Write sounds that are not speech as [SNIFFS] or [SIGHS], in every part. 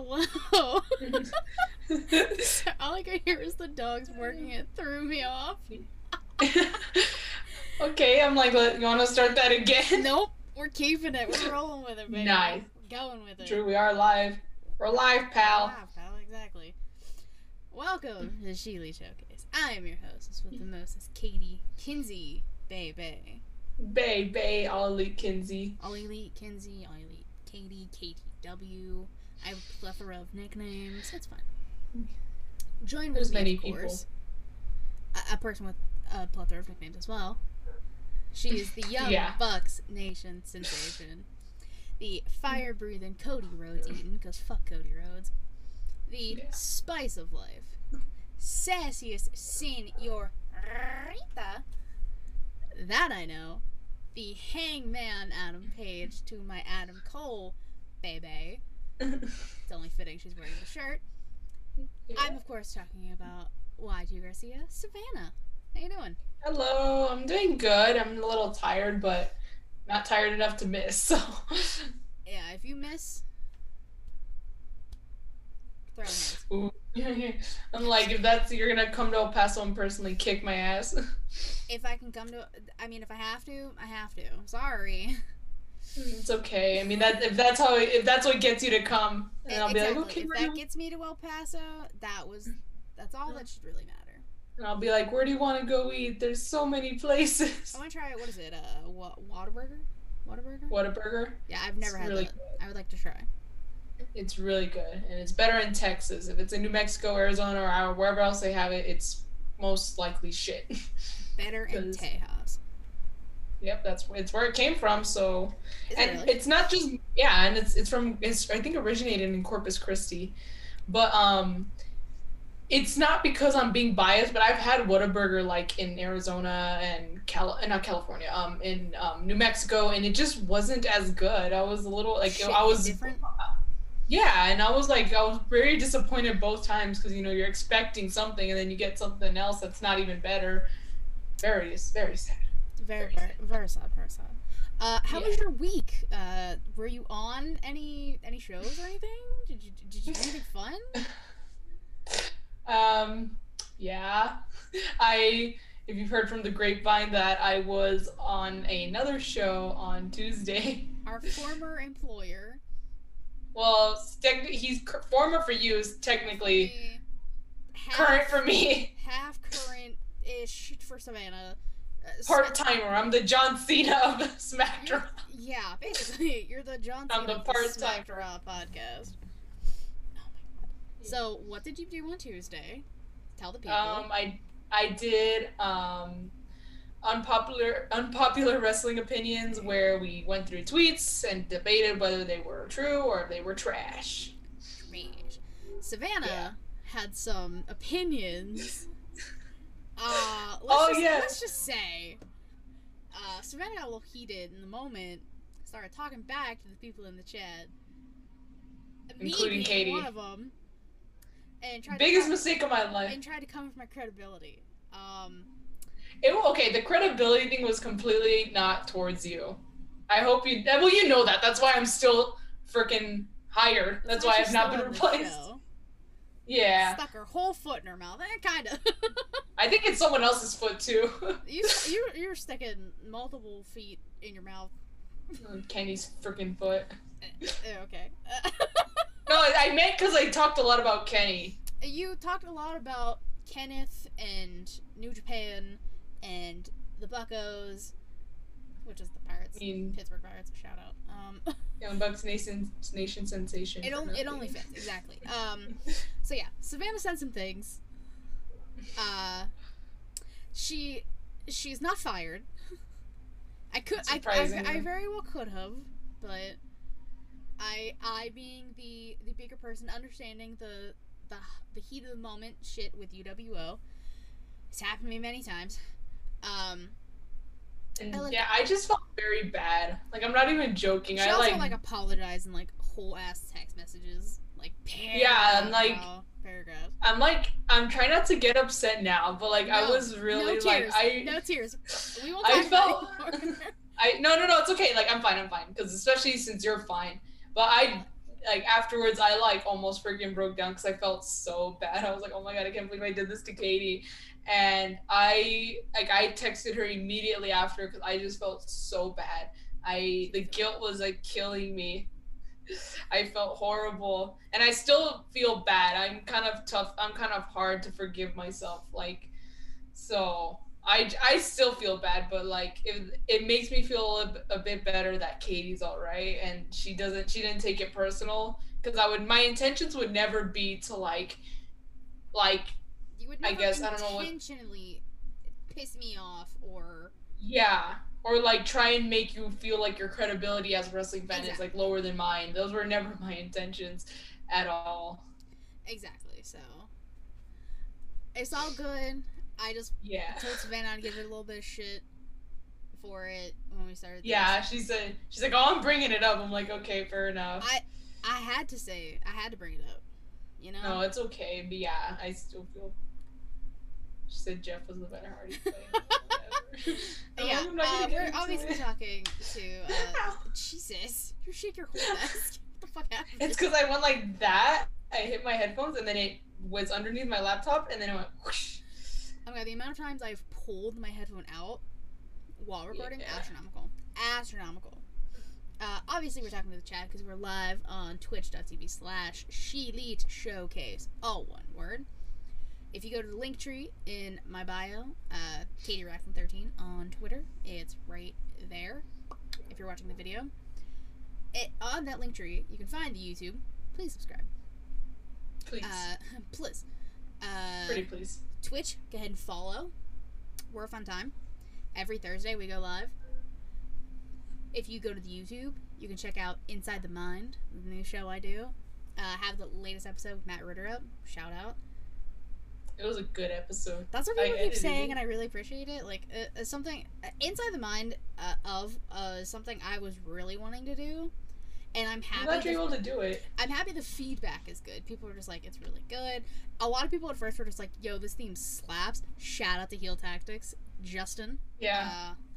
Hello. [LAUGHS] All I could hear is the dogs barking. It threw me off. [LAUGHS] okay, I'm like, you want to start that again? [LAUGHS] Nope, we're keeping it. We're rolling with it, baby. Nice. We're going with it. True, we are live. We're live, pal. Wow, pal, exactly. Welcome to the Sheelite Showcase. I am your hostess with the most, Katie Kinsey Bay Bay. Bay, Bay, all elite Kinsey. All Elite Kinsey, All Elite Katie, KTW. I have a plethora of nicknames. It's fun. Join There's with me, many of people. A, a person with a plethora of nicknames as well. She is the [LAUGHS] Young Yeah. Bucks Nation sensation. The fire breathing Cody Rhodes Eaton, because fuck Cody Rhodes. The Yeah. spice of life. Sassiest senorita. That I know. The hangman Adam Page to my Adam Cole baby. [LAUGHS] It's only fitting she's wearing the shirt. I'm of course talking about Y2 Garcia, Savannah. How you doing? Hello, I'm doing good. I'm a little tired, but not tired enough to miss. So, [LAUGHS] Yeah, if you miss, throw hands. Ooh. I'm like, if that's you're gonna come to El Paso and personally kick my ass. [LAUGHS] If I can come to, I mean, if I have to, I have to. Sorry. It's okay. I mean, that if that's how if that's what gets you to come, and I'll be like, okay, if that you-" gets me to El Paso, that was, that's all that should really matter. and I'll be like, where do you want to go eat? There's so many places. I want to try. What is it? Uh, what Whataburger? Whataburger? What a burger! Yeah, I've never It's had really that. I would like to try. It's really good, and it's better in Texas. If it's in New Mexico, Arizona, or wherever else they have it, it's most likely shit. Better in [LAUGHS] Tejas. Yep, that's it's where it came from. So, Is it and really? it's not just yeah, and it's it's from it's I think originated in Corpus Christi, but um, it's not because I'm being biased, but I've had Whataburger like in Arizona and Cal uh, not California, um, in um, New Mexico, and it just wasn't as good. I was a little like Shit, I was different. yeah, and I was like I was very disappointed both times because you know you're expecting something and then you get something else that's not even better. Very very sad. Very, Very very, very sad, very sad. Uh, how was your week? Uh, were you on any any shows or anything? Did you did you do anything [LAUGHS] fun? Um, yeah, [LAUGHS] I. If you've heard from the grapevine that I was on another show on Tuesday. [LAUGHS] Our former employer, Well, he's former for you is technically half, current for me. half current ish for Savannah. Uh, Part timer. I'm the John Cena of SmackDown. Yeah, basically, [LAUGHS] you're the John I'm Cena the of the part-timer. Smack Raw podcast. Oh. So, what did you do on Tuesday? Tell the people. Um, I I did um unpopular unpopular wrestling opinions where we went through tweets and debated whether they were true or if they were trash. Trash. Savannah Yeah. had some opinions. [LAUGHS] Uh, let's Oh, just, yeah. Let's just say, uh, Savannah got a little heated in the moment. Started talking back to the people in the chat, Including Katie. one of them, and tried Biggest to mistake of my life. and tried to come with my credibility. Um, It, okay, the credibility thing was completely not towards you. I hope you. Well, you know that. That's why I'm still freaking hired. That's why I've not been replaced. show. Yeah, Stuck her whole foot in her mouth. Eh, kind of. [LAUGHS] I think it's someone else's foot too. you [LAUGHS] you you're sticking multiple feet in your mouth. Kenny's freaking foot. Eh, eh, okay. [LAUGHS] No, I meant because I talked a lot about Kenny. you talked a lot about Kenneth and New Japan and the Buckos, which is the Pirates, I mean, Pittsburgh Pirates. Shout out. Um, [LAUGHS] Young Bucks Nation Nation sensation. it only it only fits [LAUGHS] exactly. Um, so yeah, Savannah said some things. Uh, she she's not fired. [LAUGHS] I could I, I, I very well could have, but I I being the the bigger person, understanding the the the heat of the moment shit with UWO. It's happened to me many times. Um, And like- yeah, I just felt very bad. Like I'm not even joking. she I also like, like, apologized in like whole ass text messages, like Yeah, and, like- paragraph. I'm like I'm trying not to get upset now, but like I was really no like. I no tears. We [LAUGHS] won't I talk felt about it anymore. [LAUGHS] I no no no it's okay like I'm fine I'm fine because especially since you're fine, but I like afterwards, I like almost freaking broke down because I felt so bad. I was like, oh my god, I can't believe I did this to Katie. And I like I texted her immediately after because I just felt so bad. I the guilt was like killing me. [LAUGHS] I felt horrible, and I still feel bad. I'm kind of tough. I'm kind of hard to forgive myself. Like, so I, I still feel bad, but like it, it makes me feel a, a bit better that Katie's all right and she doesn't she didn't take it personal because I would my intentions would never be to like like Would I never guess, I don't know what- intentionally piss me off or yeah or like try and make you feel like your credibility as a wrestling fan is like lower than mine. Those were never my intentions at all. exactly. So it's all good. I just Yeah. told Savannah to give her a little bit of shit for it when we started. this. Yeah, she said she's like, "Oh, I'm bringing it up." I'm like, "Okay, fair enough." I I had to say I had to bring it up. You know. No, it's okay, but yeah, I still feel. She said Jeff was the better [LAUGHS] Hardy. [LAUGHS] yeah, I'm not gonna uh, we're obviously talking to. Uh, [LAUGHS] Jesus, you shake your whole desk. What the fuck happened? It's because I went like that. I hit my headphones and then it was underneath my laptop and then it went whoosh. Oh my god, the amount of times I've pulled my headphone out while recording, Yeah. astronomical. Astronomical. Uh, obviously, we're talking to the chat because we're live on twitch.tv slash Sheelite Showcase. All one word. If you go to the link tree in my bio, uh, Katie Rackman 13 on Twitter, it's right there if you're watching the video. It, on that link tree, you can find the YouTube. Please subscribe. Please. Uh, [LAUGHS] please. Uh, Pretty please. Twitch, go ahead and follow. We're a fun time. Every Thursday we go live. If you go to the YouTube, you can check out Inside the Mind, the new show I do. Uh, have the latest episode with Matt Ritter up. Shout out. It was a good episode. That's what I people keep saying, it. and I really appreciate it. Like uh, uh, something uh, Inside the Mind uh, of uh, something I was really wanting to do, and I'm I'm happy. glad the- you're able to do it. I'm happy the feedback is good. People are just like, it's really good. A lot of people at first were just like, yo, this theme slaps. Shout out to Heel Tactics. Justin, Yeah.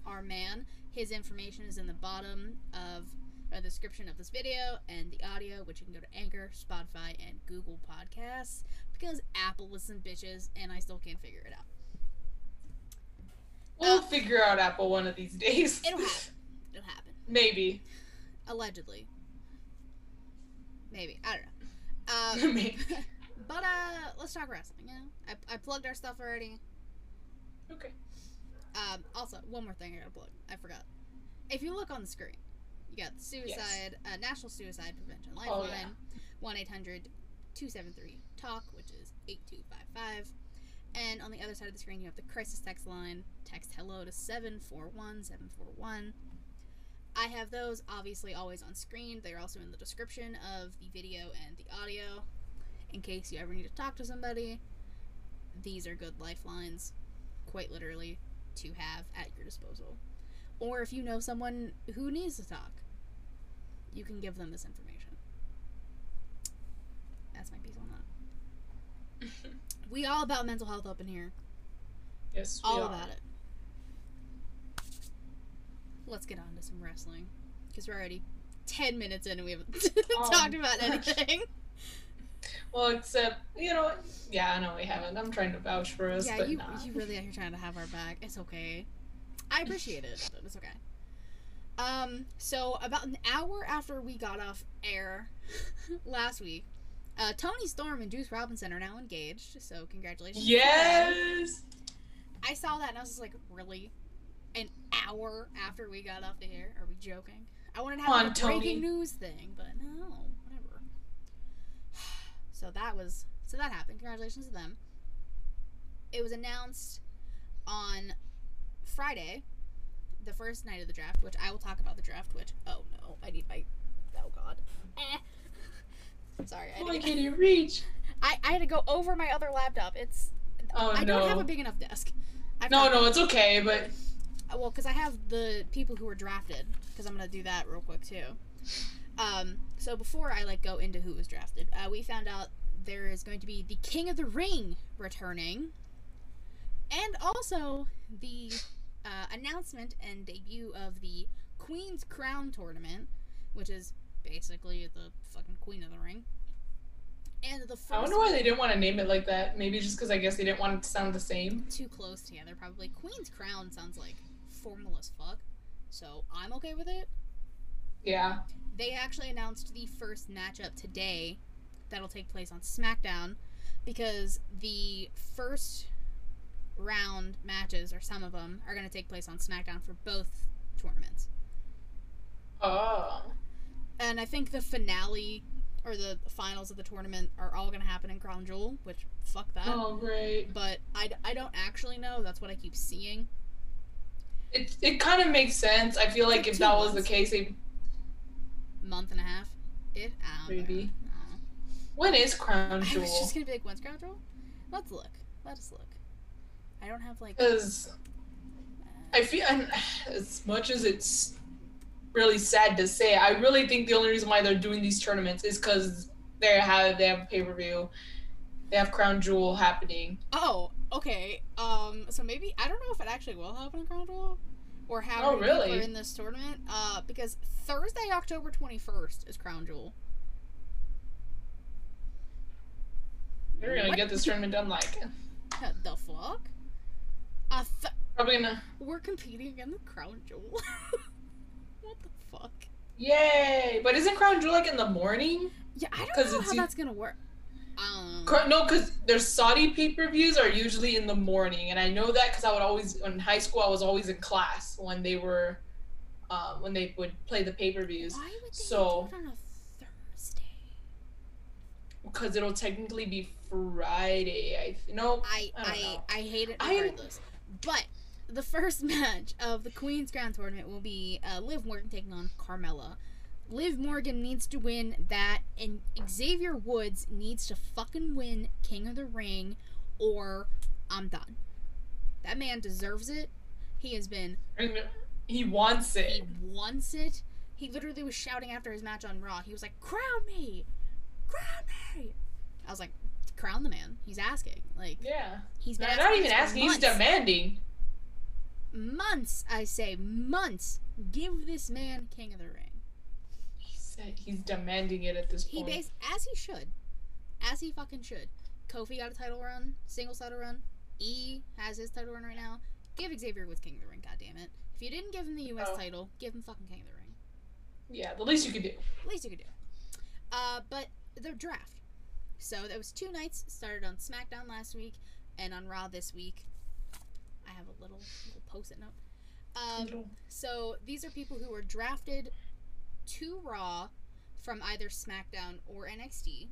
uh, our man. His information is in the bottom of the description of this video and the audio, which you can go to Anchor, Spotify, and Google Podcasts because Apple was some bitches, and I still can't figure it out. we'll uh, figure out Apple one of these days. It'll happen. [LAUGHS] It'll happen. Maybe. Allegedly. Maybe. I don't know. [LAUGHS] Um, Maybe. [LAUGHS] But uh, let's talk wrestling. You know, I, I plugged our stuff already. Okay. Um, also, one more thing I gotta plug. I forgot. If you look on the screen, you got the suicide, uh, National Suicide Prevention Oh, Lifeline, one 273 talk, which is eight two five five. And on the other side of the screen, you have the crisis text line. Text hello to seven four one seven four one. I have those obviously always on screen. They're also in the description of the video and the audio. In case you ever need to talk to somebody, these are good lifelines, quite literally, to have at your disposal. Or if you know someone who needs to talk, you can give them this information. That's my piece on that. [LAUGHS] We all about mental health up in here. yes. we All are. about it. Let's get on to some wrestling. Because we're already 10 minutes in and we haven't [LAUGHS] Oh, talked about anything. Well, except you know, yeah, I know we haven't. I'm trying to vouch for us, yeah, but you, nah. you really are trying to have our back. It's okay. I [LAUGHS] appreciate it, but it's okay. Um, so about an hour after we got off air last week, uh, Toni Storm and Juice Robinson are now engaged. So congratulations. Yes. I saw that and I was just like, really? An hour after we got off the air? Are we joking? I wanted to have like, a breaking news thing, but no, whatever. [SIGHS] So that was so that happened. Congratulations to them. It was announced on Friday, the first night of the draft, which I will talk about the draft. Which oh no, I need my oh god. Eh. Sorry, I, to can't reach. I I had to go over my other laptop. It's Oh I don't have a big enough desk. I've No, no, it's okay, but uh, well, because I have the people who were drafted, because I'm gonna do that real quick too. Um, so before I like go into who was drafted, uh, we found out there is going to be the King of the Ring returning, and also the uh, announcement and debut of the Queen's Crown tournament, which is basically the fucking queen of the ring. And the first I wonder why they didn't want to name it like that. Maybe just because I guess they didn't want it to sound the same. too close together. Probably Queen's Crown sounds like formal as fuck, so I'm okay with it. Yeah. They actually announced the first matchup today that'll take place on SmackDown because the first round matches, or some of them, are going to take place on SmackDown for both tournaments. Oh. And I think the finale or the finals of the tournament are all going to happen in Crown Jewel, which fuck that. Oh, great. But I, I don't actually know. That's what I keep seeing. It it kind of makes sense. I feel like Like if that was the case, they, Month and a half. It I. Maybe. I when is Crown I Jewel? was just gonna be like, when's Crown Jewel? Let's look. Let us look. I don't have like. Because uh, I feel, and [SIGHS] as much as it's really sad to say, I really think the only reason why they're doing these tournaments is because they have they have pay per view, they have Crown Jewel happening. oh, okay. Um, so maybe I don't know if it actually will happen in Crown Jewel, or how Oh, people really? are in this tournament. Uh, because Thursday, October twenty first is Crown Jewel. They're gonna What? get this tournament done like the fuck? Uh, th- probably gonna. we're competing in the Crown Jewel. [LAUGHS] what the fuck? Yay! But isn't Crown Jewel like in the morning? Yeah, I don't know how e- that's gonna work. Um, Cro- No, because their Saudi pay per views are usually in the morning, and I know that because I would always in high school I was always in class when they were, um, when they would play the pay per views. why would they so- do it on a Thursday? Because it'll technically be Friday. I th- no. I I I, know. I hate it I am- regardless. But the first [LAUGHS] match of the Queen's Crown tournament will be uh, Liv Morgan taking on Carmella. Liv Morgan needs to win that, and Xavier Woods needs to fucking win King of the Ring, or I'm done. That man deserves it. He has been. He wants it. He wants it. He literally was shouting after his match on Raw. He was like, "Crown me, crown me." I was like, "Crown the man." He's asking. Like Yeah. he's been No, not even asking. He's demanding. Months, I say, months. Give this man King of the Ring. He said he's demanding it at this He point. He base as he should, as he fucking should. Kofi got a title run, singles title run. E has his title run right now. Give Xavier Woods King of the Ring. God damn it! If you didn't give him the U.S. Oh. title, give him fucking King of the Ring. yeah, the least you could do. The Least you could do. Uh, but the draft. So that was two nights. Started on SmackDown last week and on Raw this week. I have a little little post-it note. Um, So these are people who were drafted to Raw from either SmackDown or NXT.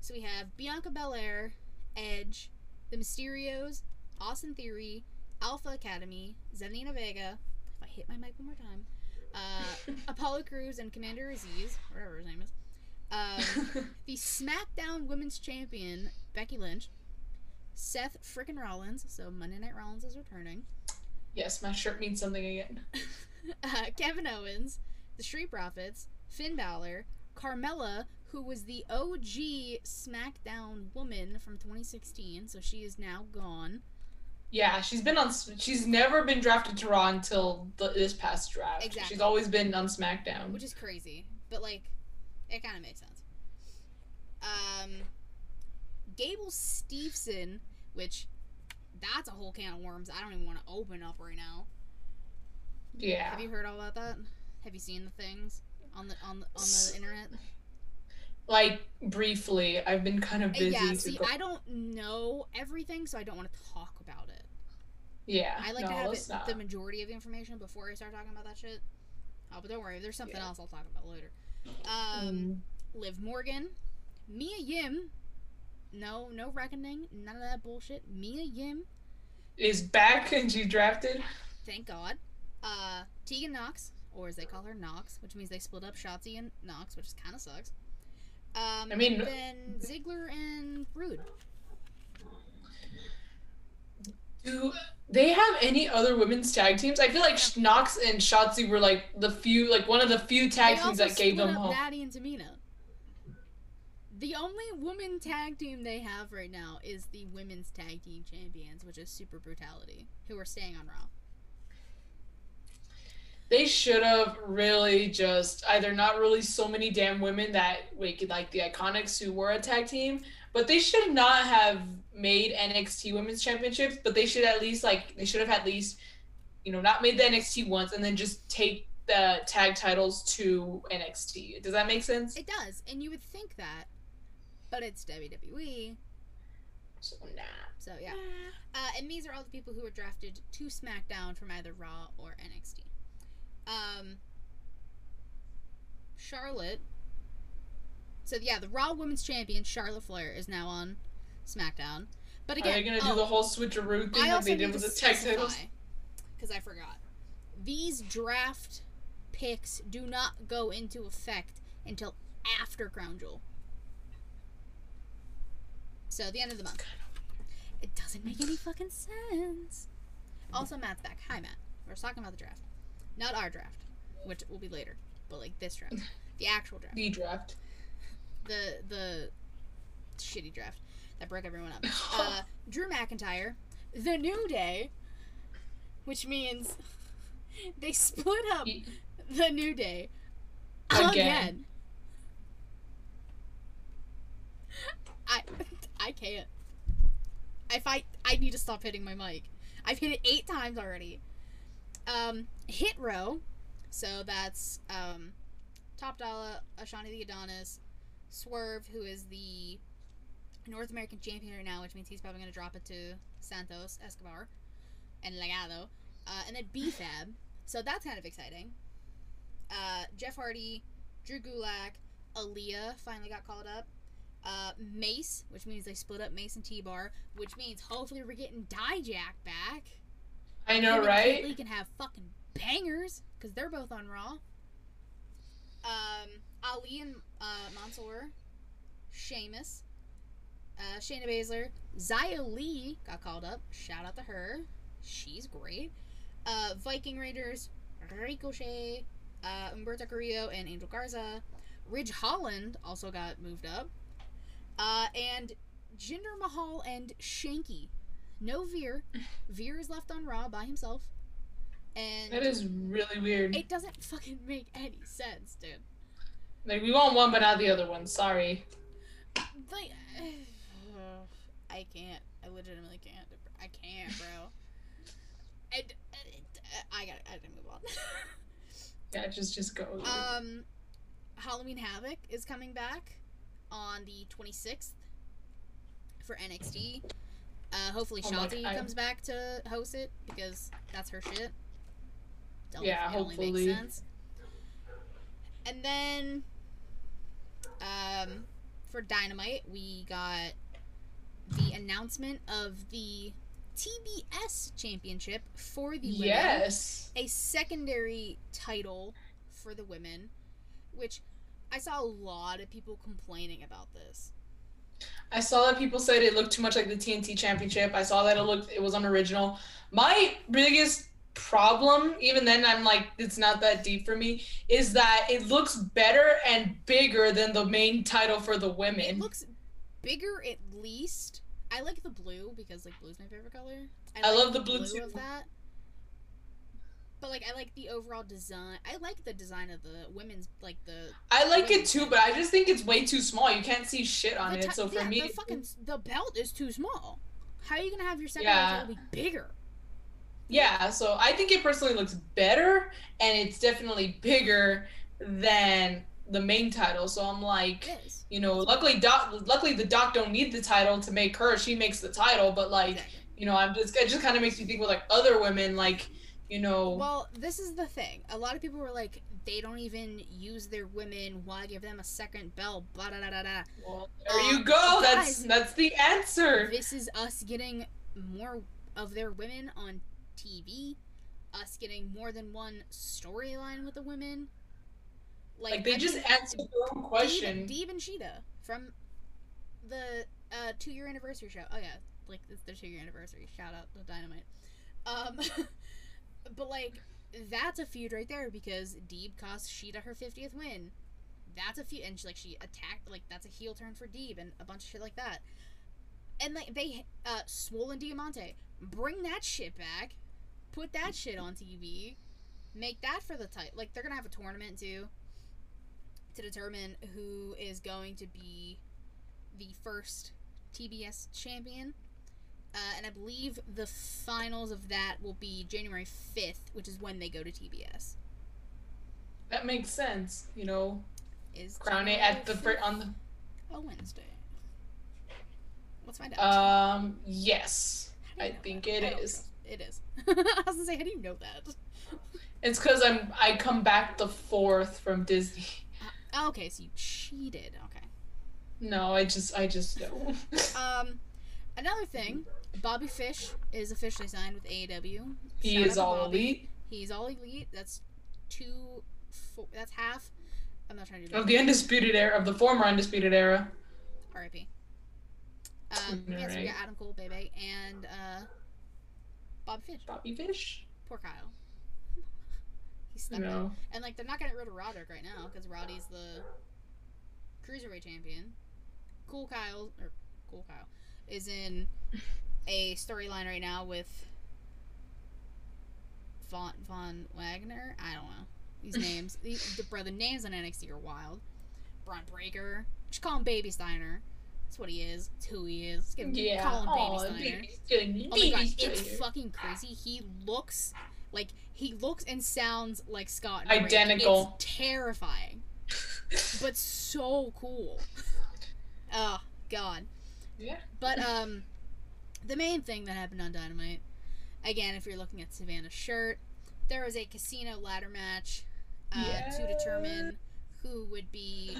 So we have Bianca Belair, Edge, The Mysterios, Austin Theory, Alpha Academy, Zelina Vega. If I hit my mic one more time, uh, [LAUGHS] Apollo Crews and Commander Azeez, whatever his name is. Um, [LAUGHS] the SmackDown Women's Champion Becky Lynch, Seth frickin' Rollins. So Monday Night Rollins is returning. Yes, my shirt means something again. [LAUGHS] uh, Kevin Owens, the Street Profits, Finn Balor, Carmella, who was the OG SmackDown woman from 2016, so she is now gone. Yeah, she's been on. She's never been drafted to Raw until the, this past draft. Exactly. She's always been on SmackDown. which is crazy, but like, it kind of makes sense. Um, Gable Steveson, which that's a whole can of worms. I don't even want to open up right now. yeah. Have you heard all about that? Have you seen the things on the on the on the internet? Like briefly, I've been kind of Uh, busy. yeah, see, go- I don't know everything, so I don't want to talk about it. yeah. I like no, to have it, the majority of the information before I start talking about that shit. Oh, but don't worry, there's something Yeah. else I'll talk about later. Um, Mm, Liv Morgan, Mia Yim. No, no reckoning, none of that bullshit. Mia Yim, is back and she drafted. thank God. Uh, Tegan Nox, or as they call her, Nox, which means they split up Shotzi and Nox, which is kind of sucks. Um, I mean- then Ziggler and Roode. Do they have any other women's tag teams? I feel like Nox and Shotzi were like the few, like one of the few tag they teams that gave them up home. Natty and Tamina. The only women tag team they have right now is the women's tag team champions, which is Super Brutality, who are staying on Raw. They should have really just either not released so many damn women that make like the Iconics who were a tag team, but they should not have made NXT Women's Championships. But they should at least like they should have at least, you know, not made the NXT once and then just take the tag titles to NXT. Does that make sense? It does, and you would think that, but it's WWE. So nah. So yeah, uh, and these are all the people who were drafted to SmackDown from either Raw or NXT. Um, Charlotte. So yeah, the Raw Women's Champion Charlotte Flair is now on SmackDown. But again, Are they gonna do oh, the whole switcheroo thing that they did with to the titles? because I forgot. These draft picks do not go into effect until after Crown Jewel. So the end of the month. It doesn't make any fucking sense. Also, Matt's back. Hi, Matt. We're talking about the draft, not our draft, which will be later, but like this draft, [LAUGHS] the actual draft, The draft. the the shitty draft that broke everyone up. [LAUGHS] Uh, Drew McIntyre, the New Day, which means [LAUGHS] they split up the New Day Again. again. I I can't. If I I need to stop hitting my mic. I've hit it eight times already. Um, Hit Row, so that's um, Top Dollar, Ashante the Adonis, Swerve, who is the North American champion right now, which means he's probably gonna drop it to Santos Escobar and Legado, uh, and then BFAB. So that's kind of exciting. Uh, Jeff Hardy, Drew Gulak, Aliyah finally got called up. Uh, Mace, which means they split up Mace and T-Bar, which means hopefully we're getting Dijak back. I know, Him right? Lee can have fucking bangers because they're both on Raw. Um, Ali and uh, Mansoor, Sheamus, uh, Shayna Baszler, Xia Li got called up. Shout out to her, she's great. Uh, Viking Raiders, Ricochet, uh, Humberto Carrillo, and Angel Garza. Ridge Holland also got moved up. Uh, and Jinder Mahal and Shanky. No Veer. [LAUGHS] Veer is left on Raw by himself. And That is really weird. it doesn't fucking make any sense, dude. Like we want one, but not the other one. Sorry. Like, [SIGHS] I can't. I legitimately can't. I can't, bro. [LAUGHS] I, I gotta, I gotta move on. [LAUGHS] Yeah, just just go. um, Halloween Havoc is coming back on the 26th for NXT. Uh, hopefully Oh Shanti comes back to host it because that's her shit. Don't- Yeah, only makes hopefully. sense. And then, um, for Dynamite, we got the announcement of the TBS Championship for the women yes. a secondary title for the women, which I saw a lot of people complaining about this. I saw that people said it looked too much like the TNT Championship. I saw that it looked it was unoriginal. My biggest problem, even then, I'm like it's not that deep for me, is that it looks better and bigger than the main title for the women. It looks bigger at least. I like the blue because like blue's my favorite color. I like love the blue, too. of that. Like I like the overall design. I like the design of the women's like the I like it too, but I just think it's way too small. You can't see shit on the it. So for yeah, me, the fucking the belt is too small. How are you gonna have your second Yeah. title be bigger? Yeah, so I think it personally looks better and it's definitely bigger than the main title. So I'm like, you know, luckily Doc luckily the Doc don't need the title to make her, she makes the title, but like, Exactly. you know, I'm just it just kind of makes me think with like other women like, you know, Well, this is the thing. A lot of people were like, they don't even use their women. Why give them a second belt? Blah da da da da. well, there um, you go. That's guys- that's the answer. This is us getting more of their women on TV. Us getting more than one storyline with the women. Like they I just answered their own question. Deeb and Shida from the uh, two year anniversary show. Oh yeah, like it's their two year anniversary. Shout out to Dynamite. Um, [LAUGHS] but like that's a feud right there because Deeb cost Shida her fiftieth win. That's a feud, and she like she attacked like that's a heel turn for Deeb and a bunch of shit like that. And like they uh swollen Diamante, bring that shit back, put that shit on TV. make that for the title. Like they're gonna have a tournament too to determine who is going to be the first TBS champion. Uh, and I believe the finals of that will be January 5th, which is when they go to TBS. That makes sense. You know, Is crown it January at the 5th fir- on the. a Wednesday? Let's find out. Um. Yes, How do you I think that? it I is. It is. [LAUGHS] I was gonna say, how do you know that? It's because I'm. I come back the fourth from Disney. Oh, okay, so you cheated. Okay. No, I just. I just know. Um, another thing, [LAUGHS] Bobby Fish is officially signed with AEW. he Shout is all Bobby. elite He's all elite. That's two, four, that's half. I'm not trying to do that. of the undisputed era of the former undisputed era. R.I.P. Um, yeah, so we got Adam Cole, Bebe, and uh, Bob Fish. Bobby Fish. Poor Kyle. [LAUGHS] He's stuck. There. And like they're not getting rid of Roderick right now because Roddy's the cruiserweight champion. Cool Kyle or Cool Kyle is in [LAUGHS] a storyline right now with Von Von Wagner. I don't know these [LAUGHS] names. the, bro, the names on NXT are wild. Bron Breakker. Just call him Baby Steiner. That's what he is. That's who he is. Let's give him, Yeah. call him Oh, Baby Steiner. good. Oh my god, it's fucking crazy. He looks like he looks and sounds like Scott. Drake. Identical. It's terrifying, [LAUGHS] but so cool. [LAUGHS] Oh god. Yeah. But um, the main thing that happened on Dynamite, again, if you're looking at Savannah's shirt, there was a casino ladder match uh, to determine who would be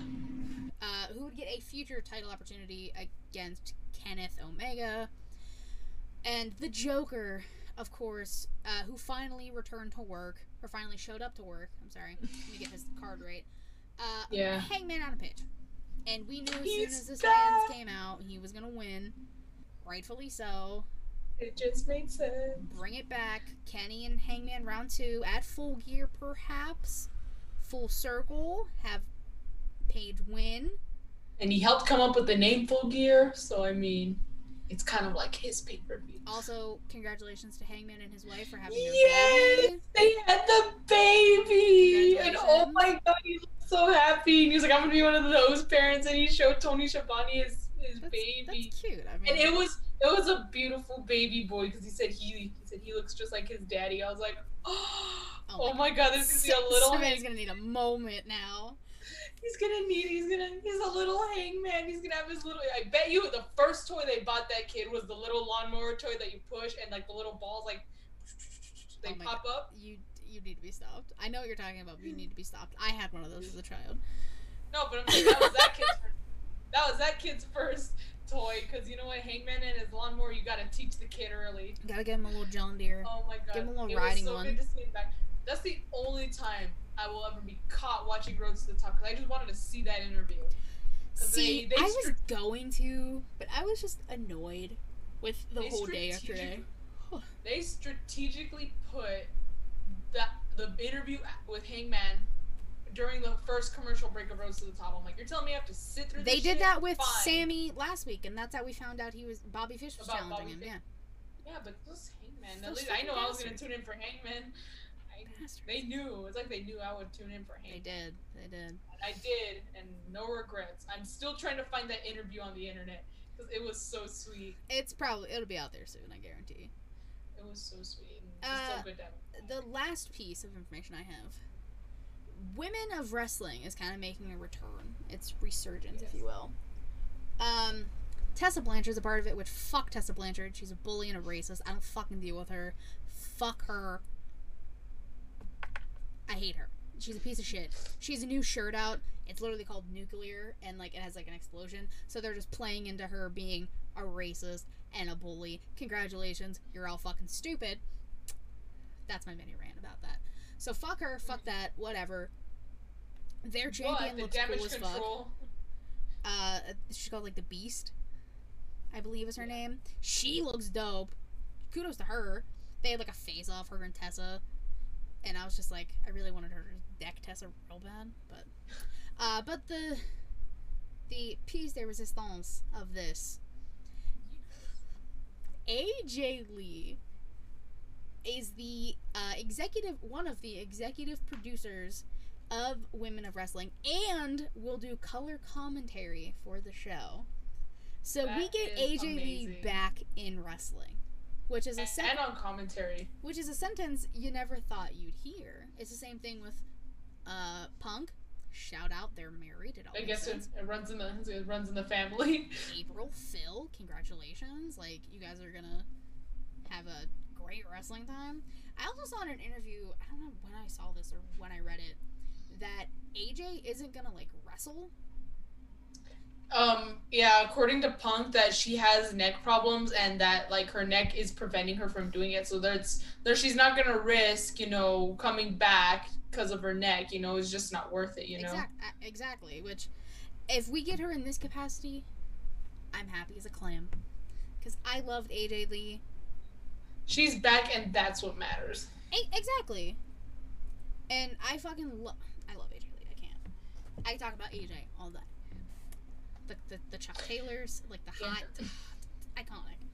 uh, who would get a future title opportunity against Kenneth Omega. And the Joker, of course, uh, who finally returned to work, or finally showed up to work. I'm sorry, let me get his card right. Uh, Yeah. Hangman on a pitch. And we knew as soon as this back. came out, he was gonna win. Rightfully so. It just made sense. Bring it back. Kenny and Hangman round two at full gear, perhaps. Full circle. Have Page win. And he helped come up with the name Full Gear, so I mean, it's kind of like his pay per view. Also, congratulations to Hangman and his wife for having their Yes, baby. they had the baby, and oh my god, he looked so happy. And he's like, "I'm gonna be one of those parents," and he showed Tony Schiavone his his That's, baby, that's cute. I mean, and it was it was a beautiful baby boy because he said he he said he looks just like his daddy. I was like, [GASPS] oh, oh, my my god, this is a little. Hang- gonna need a moment now. he's gonna need. He's gonna. He's a little hangman. He's gonna have his little. I bet you the first toy they bought that kid was the little lawnmower toy that you push and like the little balls like [SNIFFS] they Oh pop up. You you need to be stopped. I know what you're talking about, but you need to be stopped. I had one of those as a child. No, but I'm saying that was that kid's. That was that kid's first toy because you know what, Hangman and his lawnmower, you gotta teach the kid early. You Gotta get him a little John Deere. Oh my god, Give him a little it riding was so one. good to see him back. That's the only time I will ever be caught watching Rhodes to the Top because I just wanted to see that interview. See, they- they I was going to, but I was just annoyed with the whole day after day. They strategically put the the interview with Hangman during the first commercial break of Rhodes to the Top. I'm like, you're telling me I have to sit through this. They did shit? that with Fine. Sammy last week, and that's how we found out he was Bobby Fish was About challenging Bobby him. Fish. Yeah, Yeah, but this Hangman. At least I know I was gonna tune in for Hangman. I, they knew. It's like they knew I would tune in for Hangman. they did. They did. I did, and no regrets. I'm still trying to find that interview on the internet because it was so sweet. It's probably it'll be out there soon. I guarantee. It was so sweet. And Uh, so good to have. The last piece of information I have: Women of Wrestling is kind of making a return. It's resurgence, if you will. Um, Tessa Blanchard's a part of it, which fuck Tessa Blanchard. She's a bully and a racist. I don't fucking deal with her. Fuck her. I hate her. She's a piece of shit. She has a new shirt out. It's literally called Nuclear, and like it has like an explosion. So they're just playing into her being a racist and a bully. Congratulations, you're all fucking stupid. That's my mini rant about that. So fuck her, fuck that, whatever. Their champion the looks damage cool as fuck. Uh, she's called like the Beast, I believe is her name. She looks dope. Kudos to her. They had like a phase off her and Tessa, and I was just like, I really wanted her to deck Tessa real bad, but, uh, but the the piece de resistance of this, AJ Lee is the uh, executive, one of the executive producers of Women of Wrestling, and will do color commentary for the show. So we get AJ Lee back in wrestling, which is a sen- and on commentary. which is a sentence you never thought you'd hear. It's the same thing with uh, Punk. Shout out, they're married. It all I guess it, it runs in the it runs in the family. [LAUGHS] April, Phil, congratulations. Like, you guys are gonna have a great wrestling time. I also saw in an interview, I don't know when I saw this or when I read it, that AJ isn't gonna, like, wrestle. Um, yeah, according to Punk, that she has neck problems and that like her neck is preventing her from doing it. So there's there she's not gonna risk, you know, coming back because of her neck. You know, it's just not worth it. You know. Exact, a- exactly. Which, if we get her in this capacity, I'm happy as a clam. Because I loved AJ Lee. She's back, and that's what matters. Exactly. And I fucking love. I love AJ Lee. I can't. I talk about AJ all day. The the, the Chuck Taylors, like the Yeah. hot, iconic.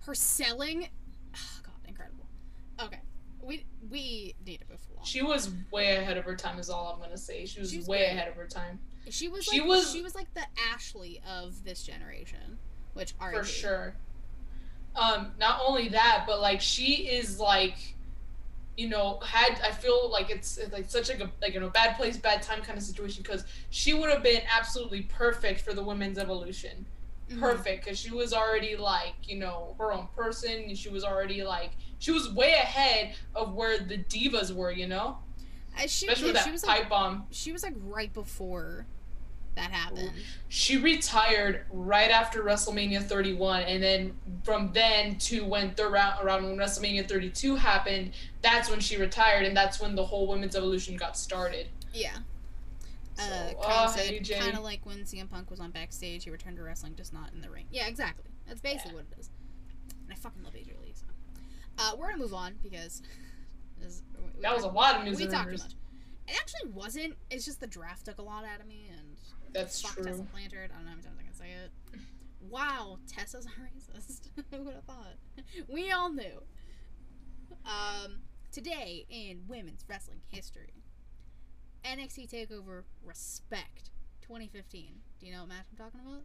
Her selling, oh god, incredible. Okay, we we need it before. She was way ahead of her time. Is all I'm gonna say. She was She was way great. ahead of her time She was she like was- she was like the Ashley of this generation, which are for sure. Um, not only that, but like she is like, you know, had I feel like it's it's, like such like a like you know bad place, bad time kind of situation because she would have been absolutely perfect for the women's evolution. Mm-hmm. Perfect because she was already like you know her own person. and She was already like she was way ahead of where the divas were. You know, Uh, she, especially yeah, with she that was pipe like bomb. she was like right before that happened. She retired right after WrestleMania 31, and then from then to when third round around when WrestleMania 32 happened, that's when she retired, and that's when the whole women's evolution got started. Yeah. So, Uh, said AJ. kind of like when CM Punk was on backstage, he returned to wrestling, just not in the ring. Yeah, exactly. That's basically Yeah. what it is. And I fucking love AJ Lee. So. Uh, we're gonna move on because [LAUGHS] this, that was a lot of news we talked too much. It actually wasn't. It's just the draft took a lot out of me, and That's fuck true. Tessa Blanchard. I don't know how many times I can say it. Wow, Tessa's a [LAUGHS] racist. [LAUGHS] Who would have thought? We all knew. Um, today in women's wrestling history, NXT Takeover Respect 2015. Do you know what match I'm talking about?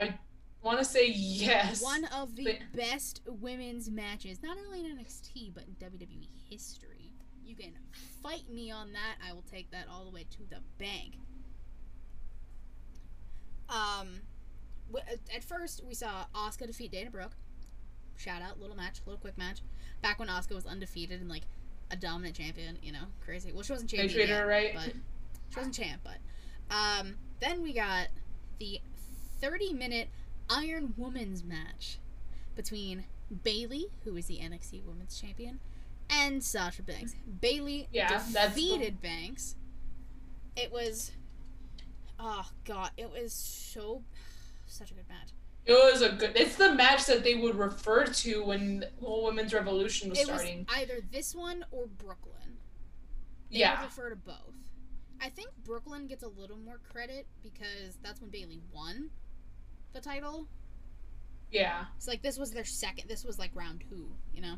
I want to say yes? One of the but- best women's matches, not only in NXT but in WWE history. You can fight me on that. I will take that all the way to the bank. Um, at- first we saw Asuka defeat Dana Brooke. Shout out, little match, little quick match. Back when Asuka was undefeated and like a dominant champion, you know, crazy. Well, she wasn't They champion treated yet, her right. but she wasn't champ. But um, then we got the 30 minute Iron Woman's match between Bayley, who is the NXT Women's Champion, and Sasha Banks. Bayley Yeah, that's the- defeated Banks. It was, oh god, it was so [SIGHS] such a good match. It was a good. It's the match that they would refer to when the whole women's revolution was it was starting. either this one or Brooklyn. They Yeah. would refer to both. I think Brooklyn gets a little more credit because that's when Bayley won the title. Yeah. It's like this was their second. This was like round two, you know.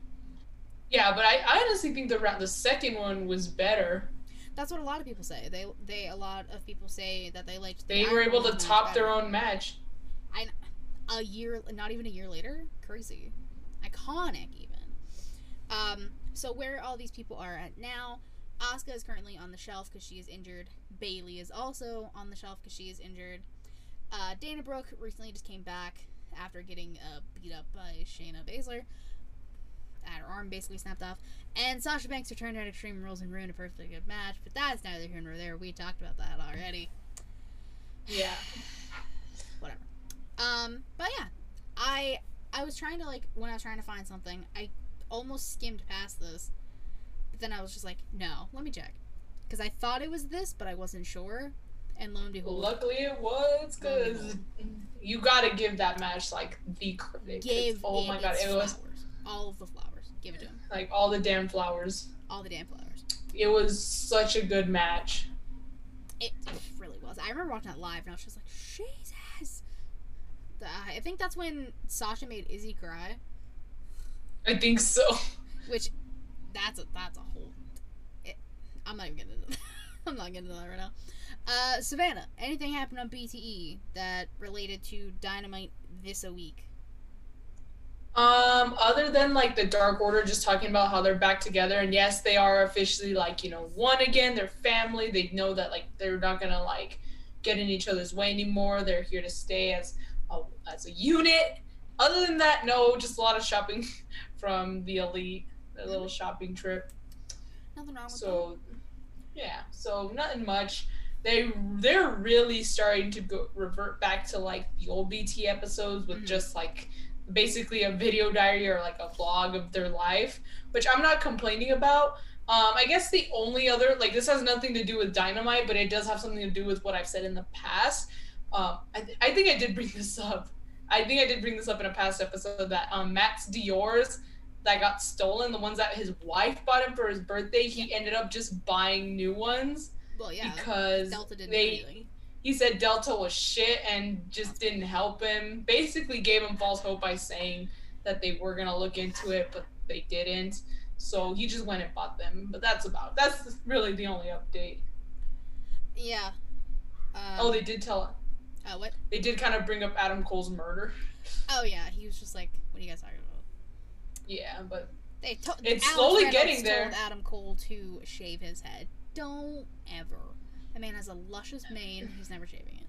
Yeah, but I, I honestly think the round the second one was better. That's what a lot of people say. They they a lot of people say that they liked. the They were able to top their own match. a year, not even a year later. Crazy, iconic even. Um, so where all these people are at now, Asuka is currently on the shelf because she is injured. Bayley is also on the shelf because she is injured. Uh, Dana Brooke recently just came back after getting uh, beat up by Shayna Baszler. Had her arm basically snapped off. And Sasha Banks returned at Extreme Rules and ruined a perfectly good match, but that's neither here nor there. We talked about that already. Yeah. [SIGHS] whatever. Um, but yeah, I I was trying to like when I was trying to find something, I almost skimmed past this, but then I was just like, no, let me check, because I thought it was this, but I wasn't sure, and lo and behold, Luckily it was because you gotta give that match like the credit. 'cause, give oh it my god, it was flowers, all of the flowers, give it to him, like all the damn flowers. all the damn flowers. It was such a good match. It really was. I remember watching that live, and I was just like, Jesus. The- I think that's when Sasha made Izzy cry. I think so. [LAUGHS] Which, that's a that's a whole. It, I'm not even getting into. [LAUGHS] I'm not getting into that right now. Uh, Savannah, anything happened on BTE that related to Dynamite this a week? Um, other than like the Dark Order just talking about how they're back together, and yes, they are officially like, you know, one again, they're family. They know that like they're not gonna like get in each other's way anymore. They're here to stay as a, as a unit. Other than that, no, just a lot of shopping [LAUGHS] from the elite, a little shopping trip. Nothing wrong with So yeah, so nothing much. They they're really starting to go revert back to like the old BT episodes with Mhm. just like basically a video diary or like a vlog of their life, which I'm not complaining about. Um, I guess the only other like this has nothing to do with dynamite, but it does have something to do with what I've said in the past. Um, I, th- I think I did bring this up. I think I did bring this up in a past episode that um, Matt's Dior's that got stolen, the ones that his wife bought him for his birthday, he ended up just buying new ones. Well, yeah. because Delta didn't they. He said Delta was shit and just didn't help him. Basically gave him false hope by saying that they were gonna look into it, but they didn't. So he just went and bought them. But that's about that's really the only update. Yeah. Um, oh, they did tell uh, what? they did kind of bring up Adam Cole's murder. Oh yeah, he was just like, "What are you guys talking about?" Yeah, but They to- It's Alex slowly Reynolds getting there. Told Adam Cole to shave his head. Don't ever. That man has a luscious mane. He's never shaving it.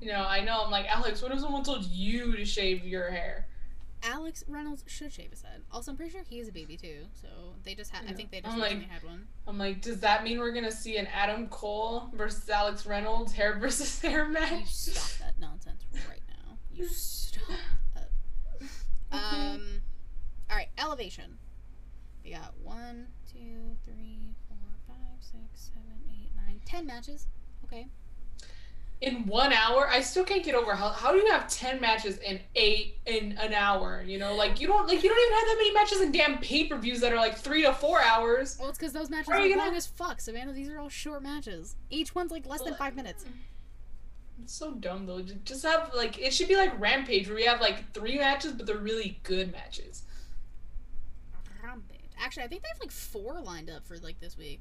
you know, I know I'm like, Alex, what if someone told you to shave your hair? Alex Reynolds should shave his head. Also, I'm pretty sure he is a baby too. So they just had. I think they just like- had one. I'm like, does that mean we're gonna see an Adam Cole versus Alex Reynolds hair [LAUGHS] versus hair match? You stop that nonsense right now. You [LAUGHS] stop. That. Um. All right, elevation. We got one, two, three, 10 matches. Okay. In one hour, I still can't get over how, how do you have 10 matches in eight in an hour? You know, like you don't like you don't even have that many matches in damn pay per views that are like three to four hours. Well, it's because those matches are, are long gonna... as fuck, Savannah. These are all short matches. Each one's like less than five minutes. It's so dumb though. Just have like it should be like Rampage where we have like three matches, but they're really good matches. Rampage. Actually, I think they have like four lined up for like this week.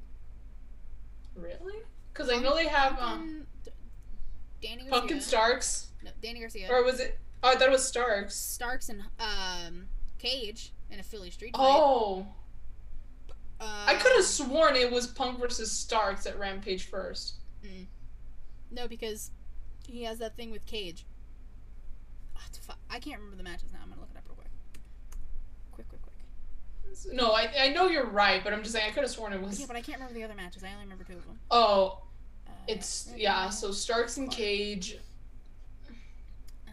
Really? Because i know they have um Danny Garcia. pumpkin starks No, Danny Garcia. or was it oh i thought it was starks Starks and um Cage in a Philly street fight. oh Uh, i could have sworn it was punk versus starks at rampage first No, because he has that thing with Cage. Fu- I can't remember the matches now. I'm gonna look it up real quick. Quick, quick, no i, I know you're right but i'm just saying i could have sworn it was Yeah, but I can't remember the other matches. I only remember two of them. oh Uh, It's yeah. So Starks and Cage.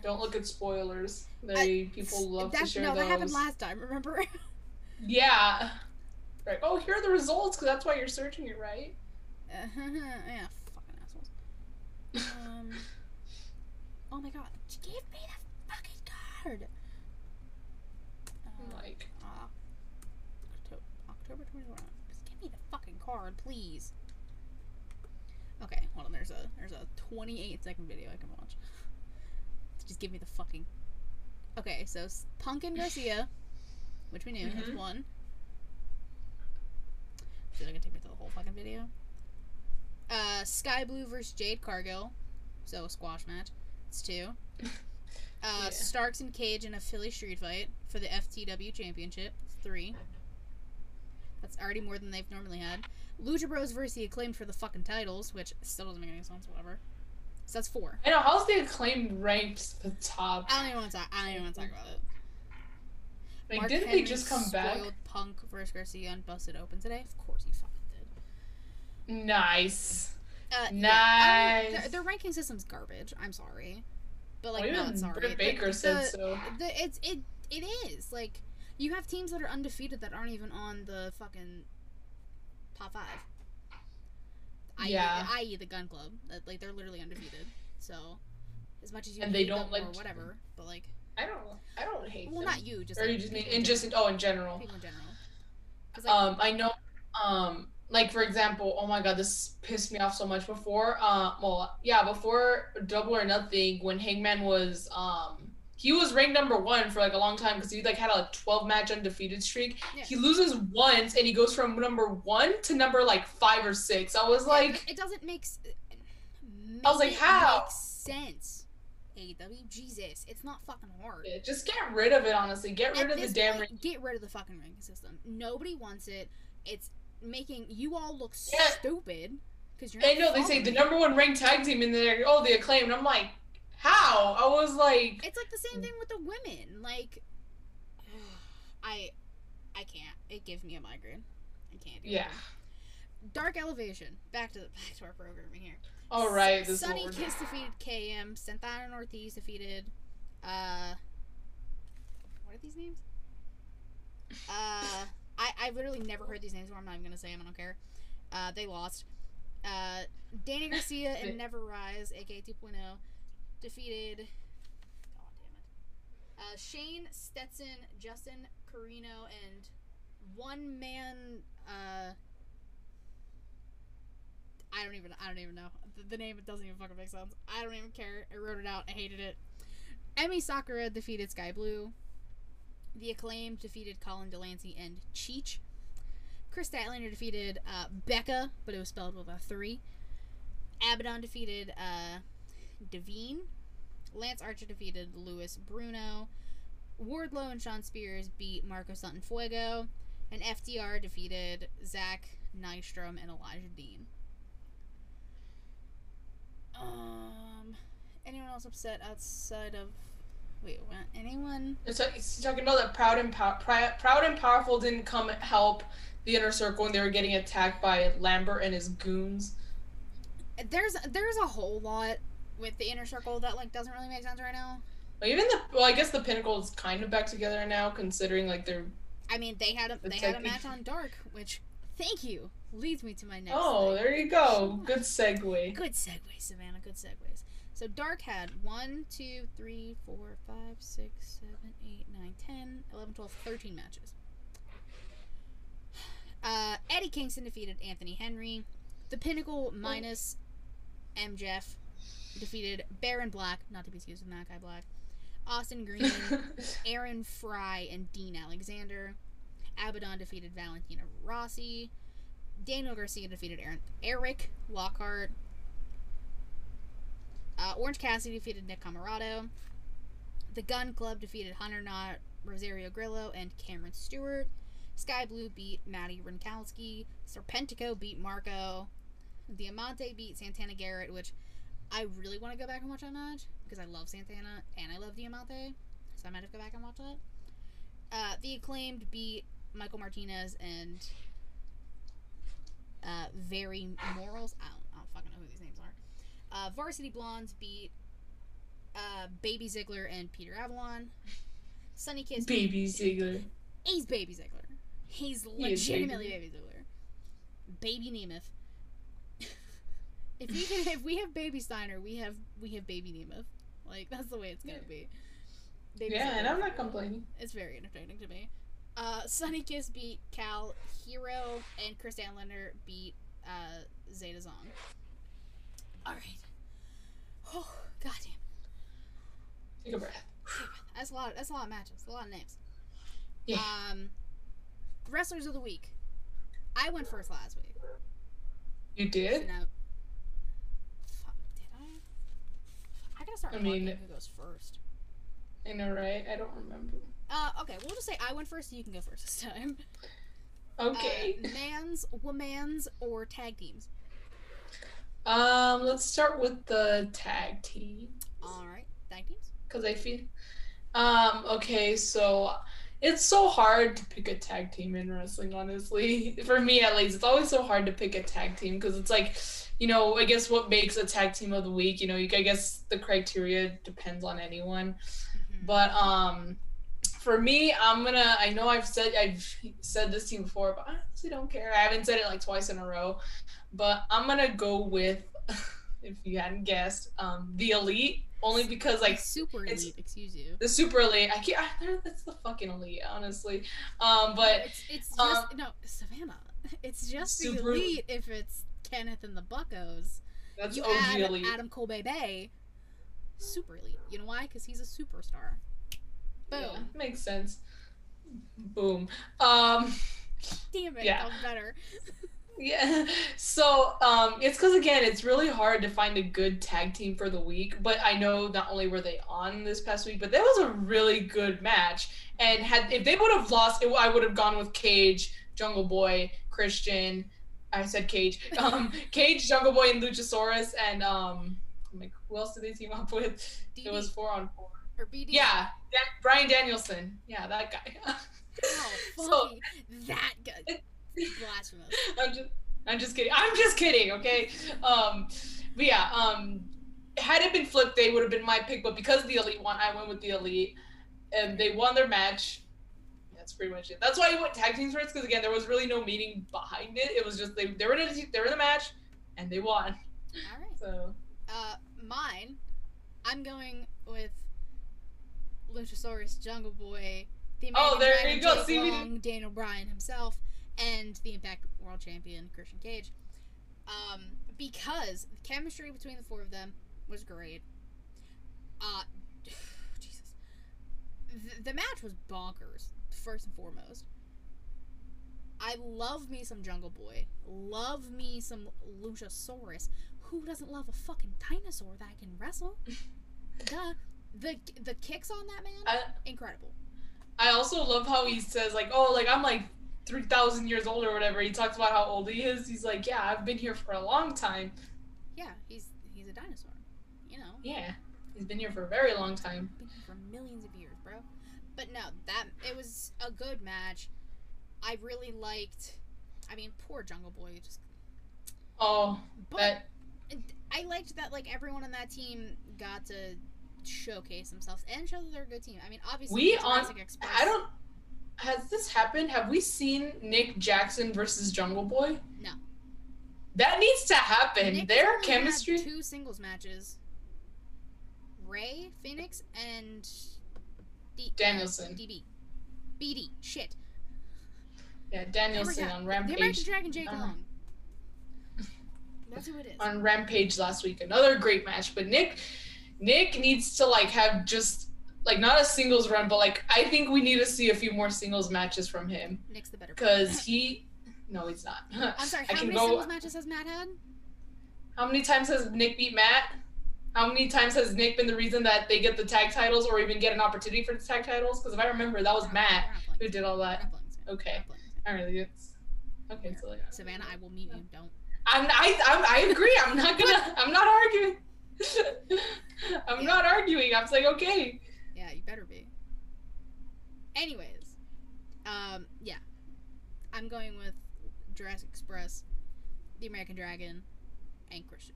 Don't look at spoilers. They people love to share no, those. that happened last time. Remember? [LAUGHS] Yeah. Right. Oh, here are the results because that's why you're searching it, right? [LAUGHS] yeah, fucking assholes. [LAUGHS] Um. oh my god, she gave me the fucking card. Uh, Like, uh, October, October 21. Just give me the fucking card, please. Okay, hold on. There's a there's a 28 second video I can watch. [LAUGHS] Just give me the fucking. Okay, so Pumpkin Garcia, [LAUGHS] which we knew has Mhm. one. So they're gonna take me to the whole fucking video. Uh, Skye Blue versus Jade Cargill, so a squash match. It's two. [LAUGHS] Uh, Yeah. Starks and Cage in a Philly street fight for the FTW Championship. It's three. That's already more than they've normally had. Lucha Bros versus the Acclaimed for the fucking titles, which still doesn't make any sense. Whatever. So that's four. I know how's the acclaimed ranked the top? I don't even want to talk. I don't even want to talk about it. Like, Mark didn't Henry they just come back? Punk versus Garcia on Busted Open today. Of course he fucking did. Nice. Uh, yeah, I mean, Nice. their, their ranking system's garbage. I'm sorry, but like well, no, it's sorry. Britt The- Baker said the- so. the, it's it it is like you have teams that are undefeated that aren't even on the fucking top five. Yeah. i.e. the Gunn Club, that like they're literally undefeated. So as much as you And they don't, them or like- whatever, but like I don't. I don't hate well, them. not you, just or like, you just mean in just general. oh in general. people in general. like, Um, I know. Um, like for example, oh my god, this pissed me off so much before. Uh, well, yeah, before Double or Nothing, when Hangman was um he was ranked number one for like a long time because he like had a 12 match undefeated streak. Yeah. He loses once and he goes from number one to number like five or six. I was like, it doesn't make. s- uh, I was like, how? sense. AW Jesus, it's not fucking hard. yeah, just get rid of it. Honestly, get rid At of the damn. point, ring. get rid of the fucking ranking system. Nobody wants it. It's making you all look Yeah. stupid because you're. I know they say the number one ranked tag team in there. Oh, the acclaim. And I'm like, how? I was like, It's like the same thing with the women. Like, [SIGHS] I, I can't. It gives me a migraine. I can't. Do yeah. It. Dark Elevation. Back to the [LAUGHS] back to our programming here. All right, this Sunny Kiss defeated KM. Santana Ortiz defeated. Uh, what are these names? Uh, I I literally never heard these names. before. I'm not even gonna say them. I don't care. Uh, they lost. Uh, Danny [LAUGHS] Garcia and Never Rise, aka 2.0, defeated. God damn it. Uh, Shane Stetson, Justin Carino, and one man. Uh, I don't even. I don't even know the, the name. It doesn't even fucking make sense. I don't even care. I wrote it out. I hated it. Emmy Sakura defeated Skye Blue. The Acclaimed defeated Colin Delancey and Cheech. Kris Statlander defeated uh, Becca, but it was spelled with a three. Abaddon defeated uh, Devine. Lance Archer defeated Luis Bruno. Wardlow and Shawn Spears beat Marco Santafuego. And FTR defeated Zach Nystrom and Elijah Dean. Um, anyone else upset outside of? Wait, what? Anyone? It's talking about that proud and pow- proud and powerful didn't come help the inner circle when they were getting attacked by Lambert and his goons. There's there's a whole lot with the inner circle that like doesn't really make sense right now. Well, even the well, I guess the pinnacle is kind of back together now, considering like they're. I mean, they had a they had a match on Dark, which thank you leads me to my next. Oh, there you go. Good segue. Good segue, Savannah. Good segues. So Dark had 1, 2, 3, 4, 5, 6, 7, 8, 9, 10, 11, 12, 13 matches. [SIGHS] Uh, Eddie Kingston defeated Anthony Henry. The Pinnacle minus MJF defeated Baron Black, not to be confused with Malakai Black. Austin Green, [LAUGHS] Aaron Fry, and Dean Alexander. Abaddon defeated Valentina Rossi. Daniel Garcia defeated Aaron, Eric Lockhart. Uh, Orange Cassidy defeated Nick Comoroto. The Gunn Club defeated Hunter Knott, Rosario Grillo, and Cameron Stewart. Skye Blue beat Maddie Rinkowski. Serpentico beat Marco. Diamante beat Santana Garrett, which I really want to go back and watch that match because I love Santana and I love Diamante. So I might have to go back and watch that. Uh, the Acclaimed beat Michael Martinez and uh, Very Morals. I don't, I don't fucking know who these names are. Uh, Varsity Blondes beat uh, Baby Ziggler and Peter Avalon. Sunny Kiss Baby Ziggler. He's Baby Ziggler. He's legitimately Baby Baby Ziggler. Baby Nemeth. If we can, if we have Baby Steiner, we have we have Baby Nemeth. Like that's the way it's gonna be. Baby Yeah, and I'm not complaining. It's very entertaining to me. Uh, Sunny Kiss beat Cal Hero, and Kris Statlander beat uh, Zeta Zong. All right. Oh, goddamn. Take a breath. That's a lot. That's a lot of matches. A lot of names. Yeah. Um, wrestlers of the week. I went first last week. You So did? now, fuck, did Gotta start I mean- who goes first. I know, right? I don't remember. Uh, okay, we'll just say I went first. So you can go first this time. [LAUGHS] Okay. Uh, man's, woman's, or tag teams. Um, let's start with the tag team. All right, tag teams. because I feel. Um. Okay, so it's so hard to pick a tag team in wrestling. Honestly, [LAUGHS] for me at least, it's always so hard to pick a tag team because it's like, you know, I guess what makes a tag team of the week. You know, you, I guess the criteria depends on anyone. Mhm. But um, for me, I'm gonna. I know I've said I've said this to you before, but I honestly don't care. I haven't said it like twice in a row, but I'm gonna go with, [LAUGHS] if you hadn't guessed, um, the elite. Only because like super elite. Excuse you. the super elite. I can't. I, that's the fucking elite, honestly. Um, but it's it's just um, no Savannah. [LAUGHS] It's just the elite if it's Kenneth and the Buckos. that's you OG add elite. Adam Cole Bay, super elite. You know why? Because he's a superstar. Boom. Yeah, makes sense. Boom. Um. [LAUGHS] Damn it, Yeah. better. [LAUGHS] Yeah. So um, it's because again, it's really hard to find a good tag team for the week. But I know not only were they on this past week, but that was a really good match. And had if they would have lost, it, I would have gone with Cage, Jungle Boy, Christian. I said Cage. [LAUGHS] Um, Cage, Jungle Boy, and Luchasaurus. And um, like, who else did they team up with? DD, It was four on four. or BD. Yeah, Dan- Bryan Danielson. Yeah, that guy. [LAUGHS] Wow, So- that guy. Blasphemous. [LAUGHS] I'm just I'm just kidding. I'm just kidding, okay? Um but yeah, um had it been flipped, they would have been my pick, but because the elite won, I went with the elite. And they won their match. That's pretty much it. That's why I went tag teams first, because again, there was really no meaning behind it. It was just they they were in a, they were in the match and they won. All right. So Uh, mine. I'm going with Luchasaurus, Jungle Boy, the Oh, American there Dragon, you go. See, we Long, Daniel Bryan himself, and the Impact World Champion Christian Cage. Um, because the chemistry between the four of them was great. Uh, [SIGHS] Jesus, the, the match was bonkers. First and foremost. I love me some Jungle Boy. Love me some Luchasaurus. Who doesn't love a fucking dinosaur that can wrestle? [LAUGHS] Duh. The the kicks on that man, I incredible. I also love how he says like, oh, like I'm like three thousand years old or whatever. He talks about how old he is. He's like, yeah, I've been here for a long time. Yeah, he's he's a dinosaur. You know, Yeah, he's been here for a very long time. been here for millions of years, bro. But no, that it was a good match. I really liked. I mean, poor Jungle Boy. Just, Oh, but that I liked that like everyone on that team got to showcase themselves and show that they're a good team. I mean, obviously, We on- Express. I don't. Has this happened? Have we seen Nick Jackson versus Jungle Boy? No. That needs to happen. Nick Their chemistry. two singles matches. Rey Fenix and D- uh, Danielson. DB. BD. Shit. Yeah, Danielson on The American Rampage. Dragon Jake Uh-huh. Long. [LAUGHS] That's who it is. On Rampage last week, another great match. But Nick, Nick needs to like have just like not a singles run, but like I think we need to see a few more singles matches from him Nick's the better. because he. No, he's not. I'm sorry. [LAUGHS] I How can many go- singles matches has Matt had? How many times has Nick beat Matt? How many times has Nick been the reason that they get the tag titles or even get an opportunity for the tag titles? Because if I remember, that was We're Matt we're not playing who did all that. not playing this game. Okay. We're not playing this game. I really it's okay. So like, Savannah, I will mute you. Don't. I'm I I'm, I agree. I'm not gonna. [LAUGHS] I'm not arguing. [LAUGHS] I'm not arguing. I'm saying okay. Yeah, you better be. Anyways, um, yeah, I'm going with Jurassic Express, the American Dragon, and Christian.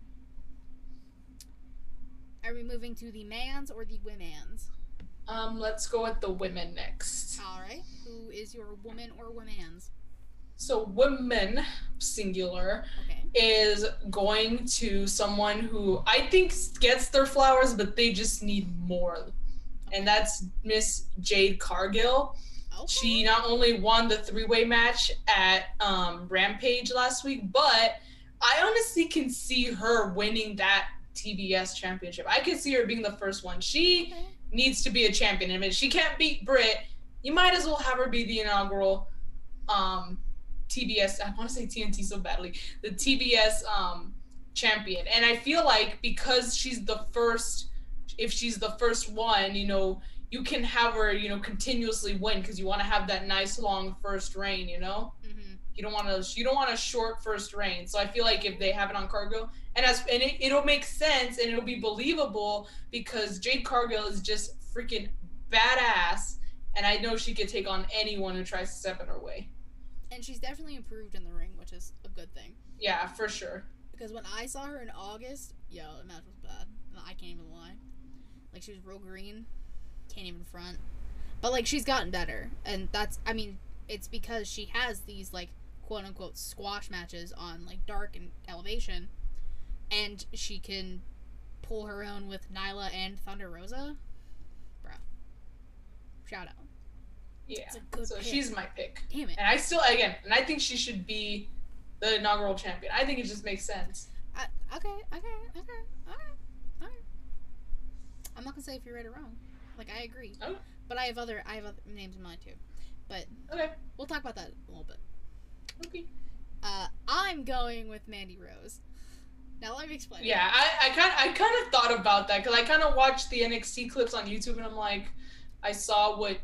Are we moving to the man's or the women's? Um, let's go with the women next. All right. Who is your woman or woman's? So women, singular, Okay. is going to someone who I think gets their flowers, but they just need more. And that's Miss Jade Cargill. Okay. She not only won the three-way match at um, Rampage last week, but I honestly can see her winning that TBS championship. I can see her being the first one. She Okay. needs to be a champion. I mean, she can't beat Britt, you might as well have her be the inaugural um, TBS. I want to say TNT so badly. The TBS um, champion, and I feel like because she's the first, if she's the first one, you know, you can have her, you know, continuously win because you want to have that nice long first reign. You know, Mhm. you don't want to, you don't want a short first reign. So I feel like if they have it on Cargill, and as and it, it'll make sense and it'll be believable because Jade Cargill is just freaking badass, and I know she could take on anyone who tries to step in her way. And she's definitely improved in the ring, which is a good thing. Yeah, for sure. Because when I saw her in August, yo, the match was bad. I can't even lie. Like she was real green, can't even front. But like she's gotten better, and that's I mean it's because she has these like quote unquote squash matches on like dark and elevation, and she can pull her own with Nyla and Thunder Rosa. Bro, shout out. Yeah. It's a good So pick. she's my pick, Damn it. and I still again, and I think she should be the inaugural champion. I think it just makes sense. I, okay, okay, okay, alright. I'm not gonna say if you're right or wrong. Like I agree. Oh. But I have other I have other names in mind too. But Okay. we'll talk about that a little bit. Okay. Uh, I'm going with Mandy Rose. Now let me explain. Yeah, I, I kind I kind of thought about that because I kind of watched the NXT clips on YouTube and I'm like, I saw what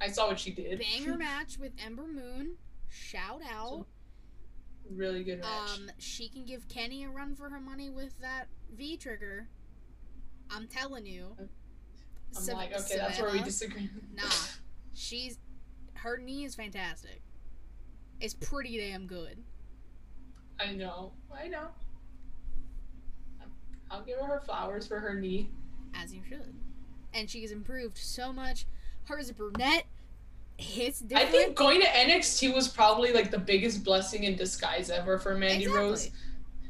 I saw what she did. Banger [LAUGHS] match with Ember Moon. Shout out. really good match. Um, she can give Kenny a run for her money with that V trigger. I'm telling you. I'm Sav- like, okay, that's where we disagree. Nah, she's her knee is fantastic. It's pretty damn good. I know, I know. I'll give her her flowers for her knee. as you should. And she's improved so much. Hers is brunette hits I think going to NXT was probably like the biggest blessing in disguise ever for Mandy Exactly. Rose.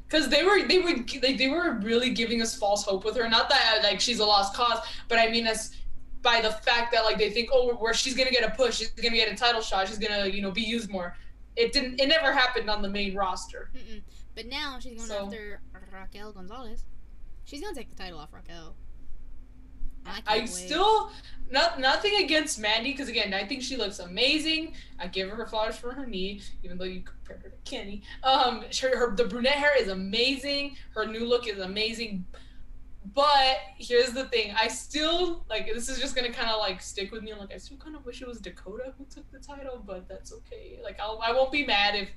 Because they were they were like they were really giving us false hope with her. Not that like she's a lost cause, but I mean as by the fact that like they think oh where she's gonna get a push, she's gonna get a title shot, she's gonna you know be used more. It didn't. It never happened on the main roster. Mm-mm. But now she's going So- after Raquel Gonzalez. She's gonna take the title off Raquel. I, I still not nothing against Mandy because again I think she looks amazing. I give her flowers for her knee, even though you compare her to Kenny. Um, her, her the brunette hair is amazing. Her new look is amazing. But here's the thing: I still like this is just gonna kind of like stick with me. I'm like I still kind of wish it was Dakota who took the title, but that's okay. Like I'll, I won't be mad if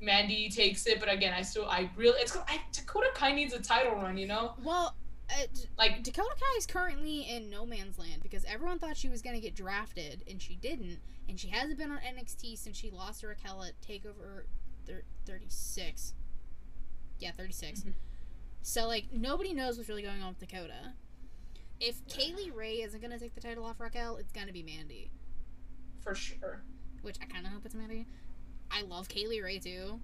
Mandy takes it. But again, I still I really it's I, Dakota kind of needs a title run, you know? Well, uh, Like Dakota Kai is currently in no man's land because everyone thought she was gonna get drafted and she didn't, and she hasn't been on NXT since she lost to Raquel at Takeover thir- 36. Yeah, 36. Mhm. So like nobody knows what's really going on with Dakota. If Kay Lee Ray isn't gonna take the title off Raquel, it's gonna be Mandy, for sure. which I kind of hope it's Mandy. I love Kay Lee Ray too,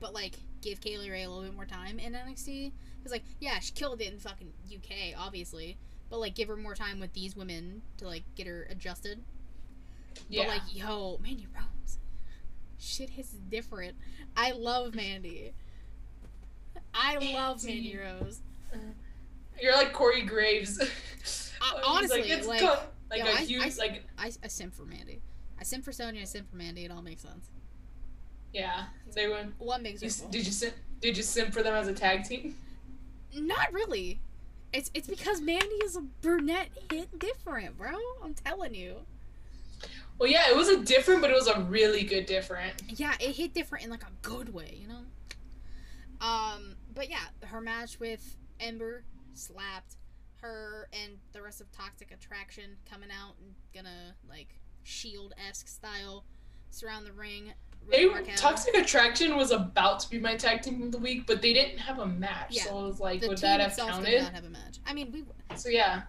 but like give Kay Lee Ray a little bit more time in NXT. Cause like yeah, she killed it in fucking UK, obviously, but like give her more time with these women to like get her adjusted. Yeah. But like yo, Mandy Rose, shit is different. I love Mandy. I love Mandy. Rose. You're like Corey Graves. Uh, He's [LAUGHS] honestly, it's like, co- [LAUGHS] like yo, a I- huge I- like I, I simp for Mandy. I simp for Sonya. I simp for Mandy. It all makes sense. Yeah. They went. One big You, circle. did you simp? Did you simp for them as a tag team? Not really. It's it's because Mandy is a brunette hit different, bro. I'm telling you. Well, yeah, it was a different, but it was a really good different. Yeah, it hit different in like a good way, you know. Um, but yeah, her match with Ember slapped. Her and the rest of Toxic Attraction coming out and gonna like shield esque style surround the ring. They. Toxic Attraction was about to be my tag team of the week, but they didn't have a match, Yeah. so it was like, the would that have itself did counted? not have a match. I mean, we So yeah,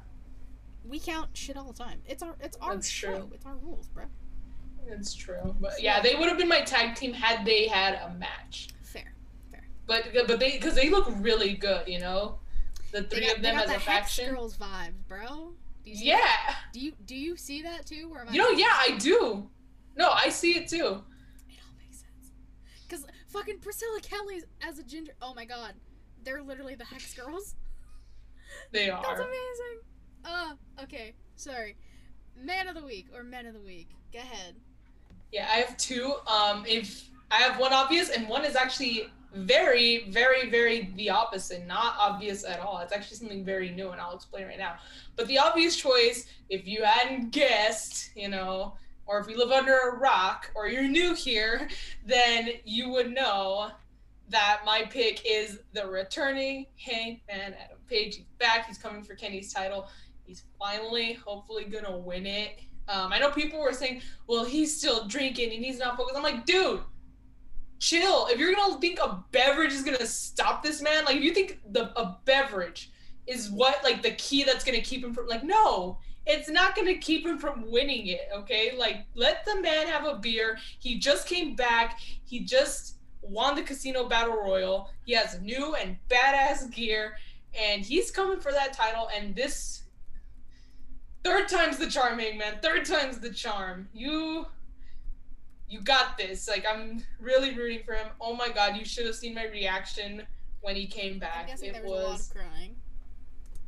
we count shit all the time. It's our it's our That's show. true. It's our rules, bro. it's true. But yeah, they would have been my tag team had they had a match. Fair. Fair. But but they because they look really good, you know, the three got, of them as the a Hex faction. Girls vibes, bro. Do you see Yeah. that? Do you do you see that too? Or am I You know, yeah, I do. No, I see it too. It all makes sense. Cause fucking Priscilla Kelly as a ginger. Oh my god, they're literally the Hex Girls. [LAUGHS] They are. That's amazing. Uh, okay. Sorry. Man of the week or men of the week. Go ahead. Yeah, I have two. Um, if I have one obvious and one is actually very, very, very the opposite. Not obvious at all. It's actually something very new, and I'll explain right now. But the obvious choice, if you hadn't guessed, you know, or if you live under a rock or you're new here, then you would know that my pick is the returning Hangman Adam Page. He's back. He's coming for Kenny's title. He's finally, hopefully, gonna win it. Um, I know people were saying, "Well, he's still drinking and he's not focused." I'm like, dude, chill. If you're gonna think a beverage is gonna stop this man, like if you think the a beverage is what like the key that's gonna keep him from like no it's not going to keep him from winning it okay? Like let the man have a beer. He just came back. He just won the casino battle royal. He has new and badass gear and he's coming for that title. And this third time's the charm man. Third time's the charm. You you got this. Like i'm really rooting for him. Oh my god you should have seen my reaction when he came I'm back. guessing it there was, a lot of crying.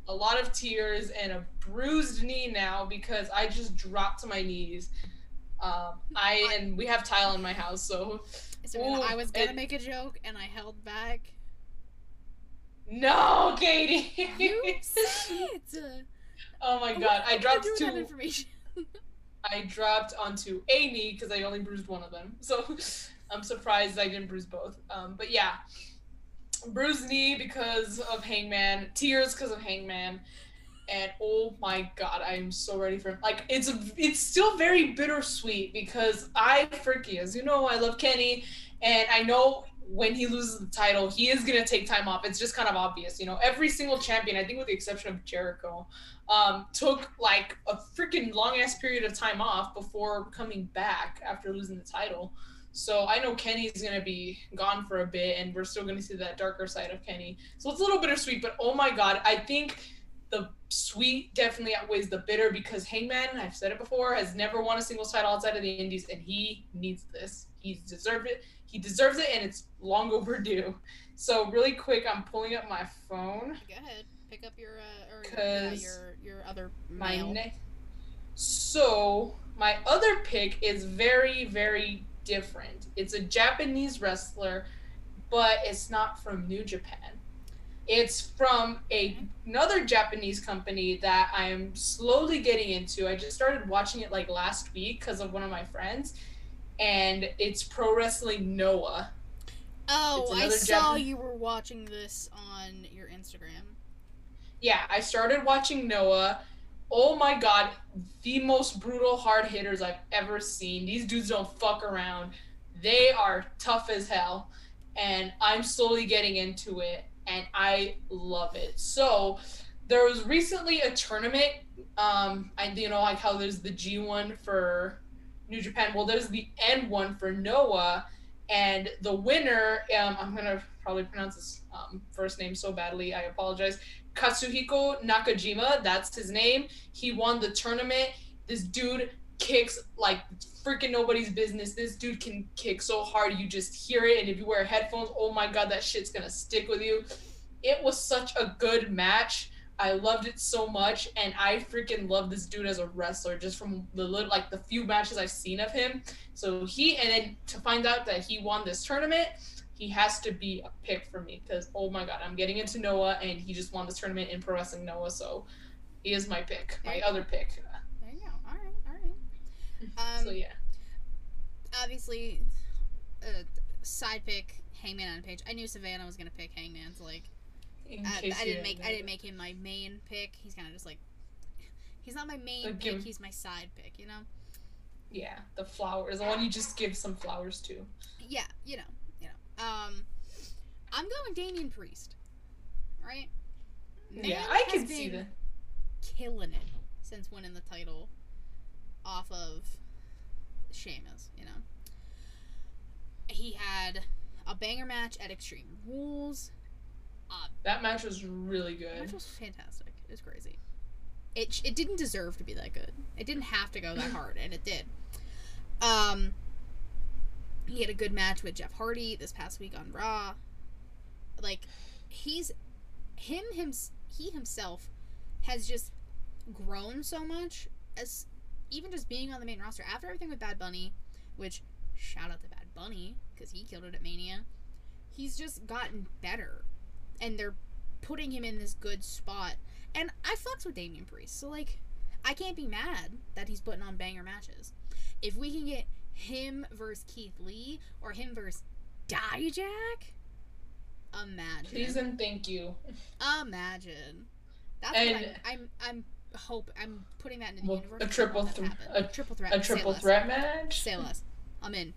A lot of tears and a bruised knee now because I just dropped to my knees. Um, I and we have tile in my house, so. So Ooh, I was gonna it- make a joke and I held back. No, Katie. You [LAUGHS] said it. oh my god, I dropped two. [LAUGHS] I dropped onto a knee because I only bruised one of them. So [LAUGHS] I'm surprised I didn't bruise both. Um, but yeah, bruised knee because of Hangman, tears because of Hangman, and oh my god, I'm so ready for like it's a, it's still very bittersweet because I freaking as you know I love Kenny, and I know when he loses the title he is gonna take time off. It's just kind of obvious, you know. Every single champion, I think with the exception of Jericho, um, took like a freaking long ass period of time off before coming back after losing the title. So I know Kenny's gonna be gone for a bit, and we're still gonna see that darker side of Kenny. So it's a little bittersweet, but oh my god, I think the sweet definitely outweighs the bitter because Hangman, I've said it before, has never won a singles title outside of the Indies, and he needs this. He deserved it. He deserves it, and it's long [LAUGHS] overdue. So really quick, I'm pulling up my phone. Go ahead, pick up your uh, or yeah, your your other my mail. ne- so my other pick is very very different it's a japanese wrestler but it's not from new japan it's from a, another japanese company that i am slowly getting into i just started watching it like last week because of one of my friends and it's pro wrestling noah Oh, I saw Japan- you were watching this on your Instagram. yeah, I started watching Noah. Oh my god, the most brutal hard hitters I've ever seen. These dudes don't fuck around. They are tough as hell. And I'm slowly getting into it and I love it. So there was recently a tournament. Um, I you know like how there's the G one for New Japan. Well, there's the N one for Noah, and the winner. Um, I'm gonna probably pronounce his um, first name so badly. I apologize. Katsuhiko Nakajima, that's his name. He won the tournament. This dude kicks like freaking nobody's business. This dude can kick so hard you just hear it, and if you wear headphones, oh my god, that shit's gonna stick with you. It was such a good match. I loved it so much, and I freaking love this dude as a wrestler just from the little, like the few matches I've seen of him. So he, and then to find out that he won this tournament, he has to be a pick for me because oh my god, I'm getting into Noah, and he just won this tournament in pro wrestling Noah, so he is my pick, my Okay. other pick. There you go. All right, all right. [LAUGHS] Um, so yeah, obviously, uh, side pick Hangman on a page. I knew Savannah was gonna pick Hangman, so like, I, I didn't make I didn't make him my main pick. He's kind of just like, he's not my main Like pick. He's my side pick. You know. Yeah, the flowers, the one you just give some flowers to. Yeah, you know. Um, I'm going Damian Priest. Right. yeah, Man I has can see that. killing it since winning the title off of Sheamus, you know. He had a banger match at Extreme Rules. That match was really good. match was fantastic. It was crazy. It, it didn't deserve to be that good. It didn't have to go that [LAUGHS] hard, and it did. Um, he had a good match with Jeff Hardy this past week on Raw. Like, he's him him he himself has just grown so much as even just being on the main roster after everything with Bad Bunny, which shout out to Bad Bunny because he killed it at Mania. He's just gotten better, and they're putting him in this good spot. And I fucks with Damian Priest, so like, I can't be mad that he's putting on banger matches. If we can get him versus Keith Lee or him versus Dijak, imagine. Please and thank you. Imagine. That's And- what I'm. I'm. I'm hope. I'm putting that in the Well, universe. a triple want that to thr- happen. a- triple threat. A say triple less. threat match. Say less. I'm in.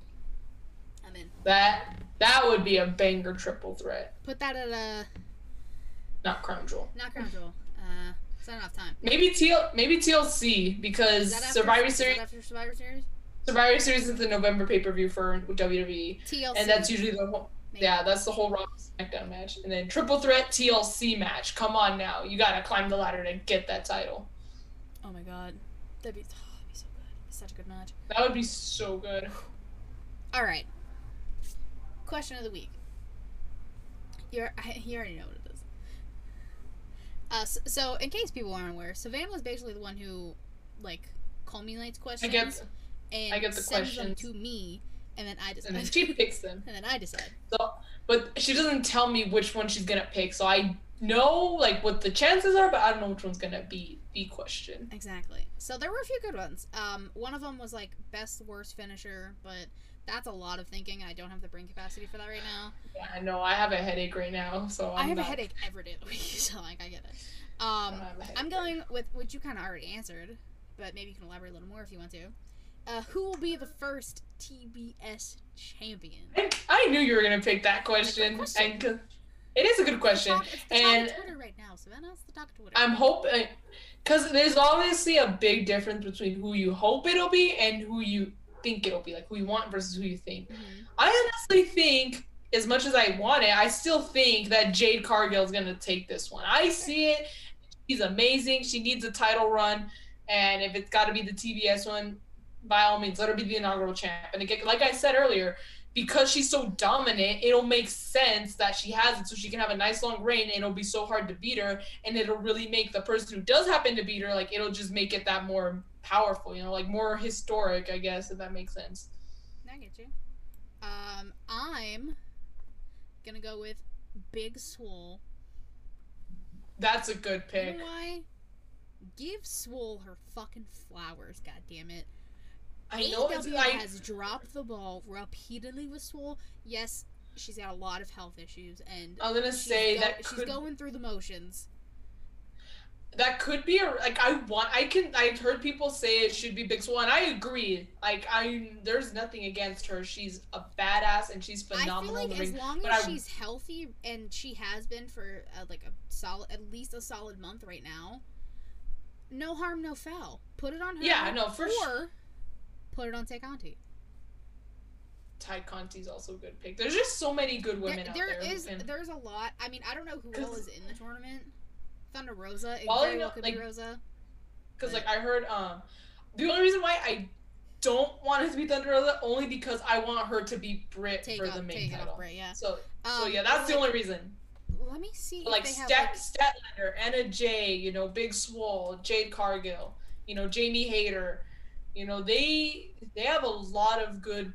I'm in. That that would be a banger triple threat. Put that at a Not crown jewel. not crown jewel. Uh, it's not enough time. Maybe TL maybe TLC because Is that after, Survivor Series after Survivor Series? Survivor Series is the November pay per view for WWE, TLC. and that's usually the whole maybe. yeah that's the whole Raw SmackDown match, and then triple threat TLC match. Come on now, you gotta climb the ladder to get that title. Oh my god, that'd be, oh, that'd be so good. Such a good match. That would be so good. [SIGHS] All right. Question of the week. You're, I, [LAUGHS] you already know what it is. Uh, so, so, in case people aren't aware, Savannah was basically the one who, like, culminates I questions get, and I get the sends them questions. to me, and then I decide. and then she picks them. [LAUGHS] and then I decide. So, but she doesn't tell me which one she's gonna pick. So I know like what the chances are, but I don't know which one's gonna be the question. Exactly. So there were a few good ones. Um, one of them was like best worst finisher, but that's a lot of thinking. I don't have the brain capacity for that right now. Yeah, I know. I have a headache right now, so i I'm have a headache every day of the week, [LAUGHS] so like I get it. Um, don't have a headache I'm going with what you kind of already answered, but maybe you can elaborate a little more if you want to. Uh, who will be the first TBS champion? I, knew you were gonna pick that question, question. and it is a good question. It's the talk, it's the and- Twitter right now, Savannah. It's the talk Twitter. I'm hoping because there's obviously a big difference between who you hope it'll be and who you think it'll be, like who you want versus who you think. Mhm. I honestly think, as much as I want it, I still think that Jade Cargill is gonna take this one. I see it. She's amazing. She needs a title run, and if it's got to be the TBS one, by all means, let her be the inaugural champ. And again, like I said earlier, because she's so dominant, it'll make sense that she has it, so she can have a nice long reign, and it'll be so hard to beat her, and it'll really make the person who does happen to beat her, like it'll just make it that more powerful, you know, like more historic, I guess, if that makes sense. I get you. Um, I'm gonna go with Big Swole. That's a good You pick. know why? Give Swole her fucking flowers, God damn it. I know it's AEW I, has dropped the ball repeatedly with Swole. Yes, she's got a lot of health issues, and I'm gonna say go- that she's going through the motions. that could be a like I want I can I've heard people say it should be Big Swole and I agree. Like I there's nothing against her. She's a badass and she's phenomenal. I feel like as ring. long but as I- she's healthy, and she has been for uh, like a solid, at least a solid month right now. No harm, no foul. Put it on her. Yeah, no, for or sure. Put it on Tekanti. Tay Conti's also a good pick. There's just so many good women There, out there there. is can- there's a lot. I mean, I don't know who all is in the tournament. Thunder Rosa. It All I very well know- could like- be Rosa. Because like I heard, um, the only reason why I don't want it to be Thunder Rosa only because I want her to be Brit Take for the main title. off, Bray, yeah. So, so Um, yeah, that's the only reason. Let me see. Like if they Stat have, Statlander, Anna Jay, you know, Big Swole, Jade Cargill, you know, Jamie Hayter, you know, they they have a lot of good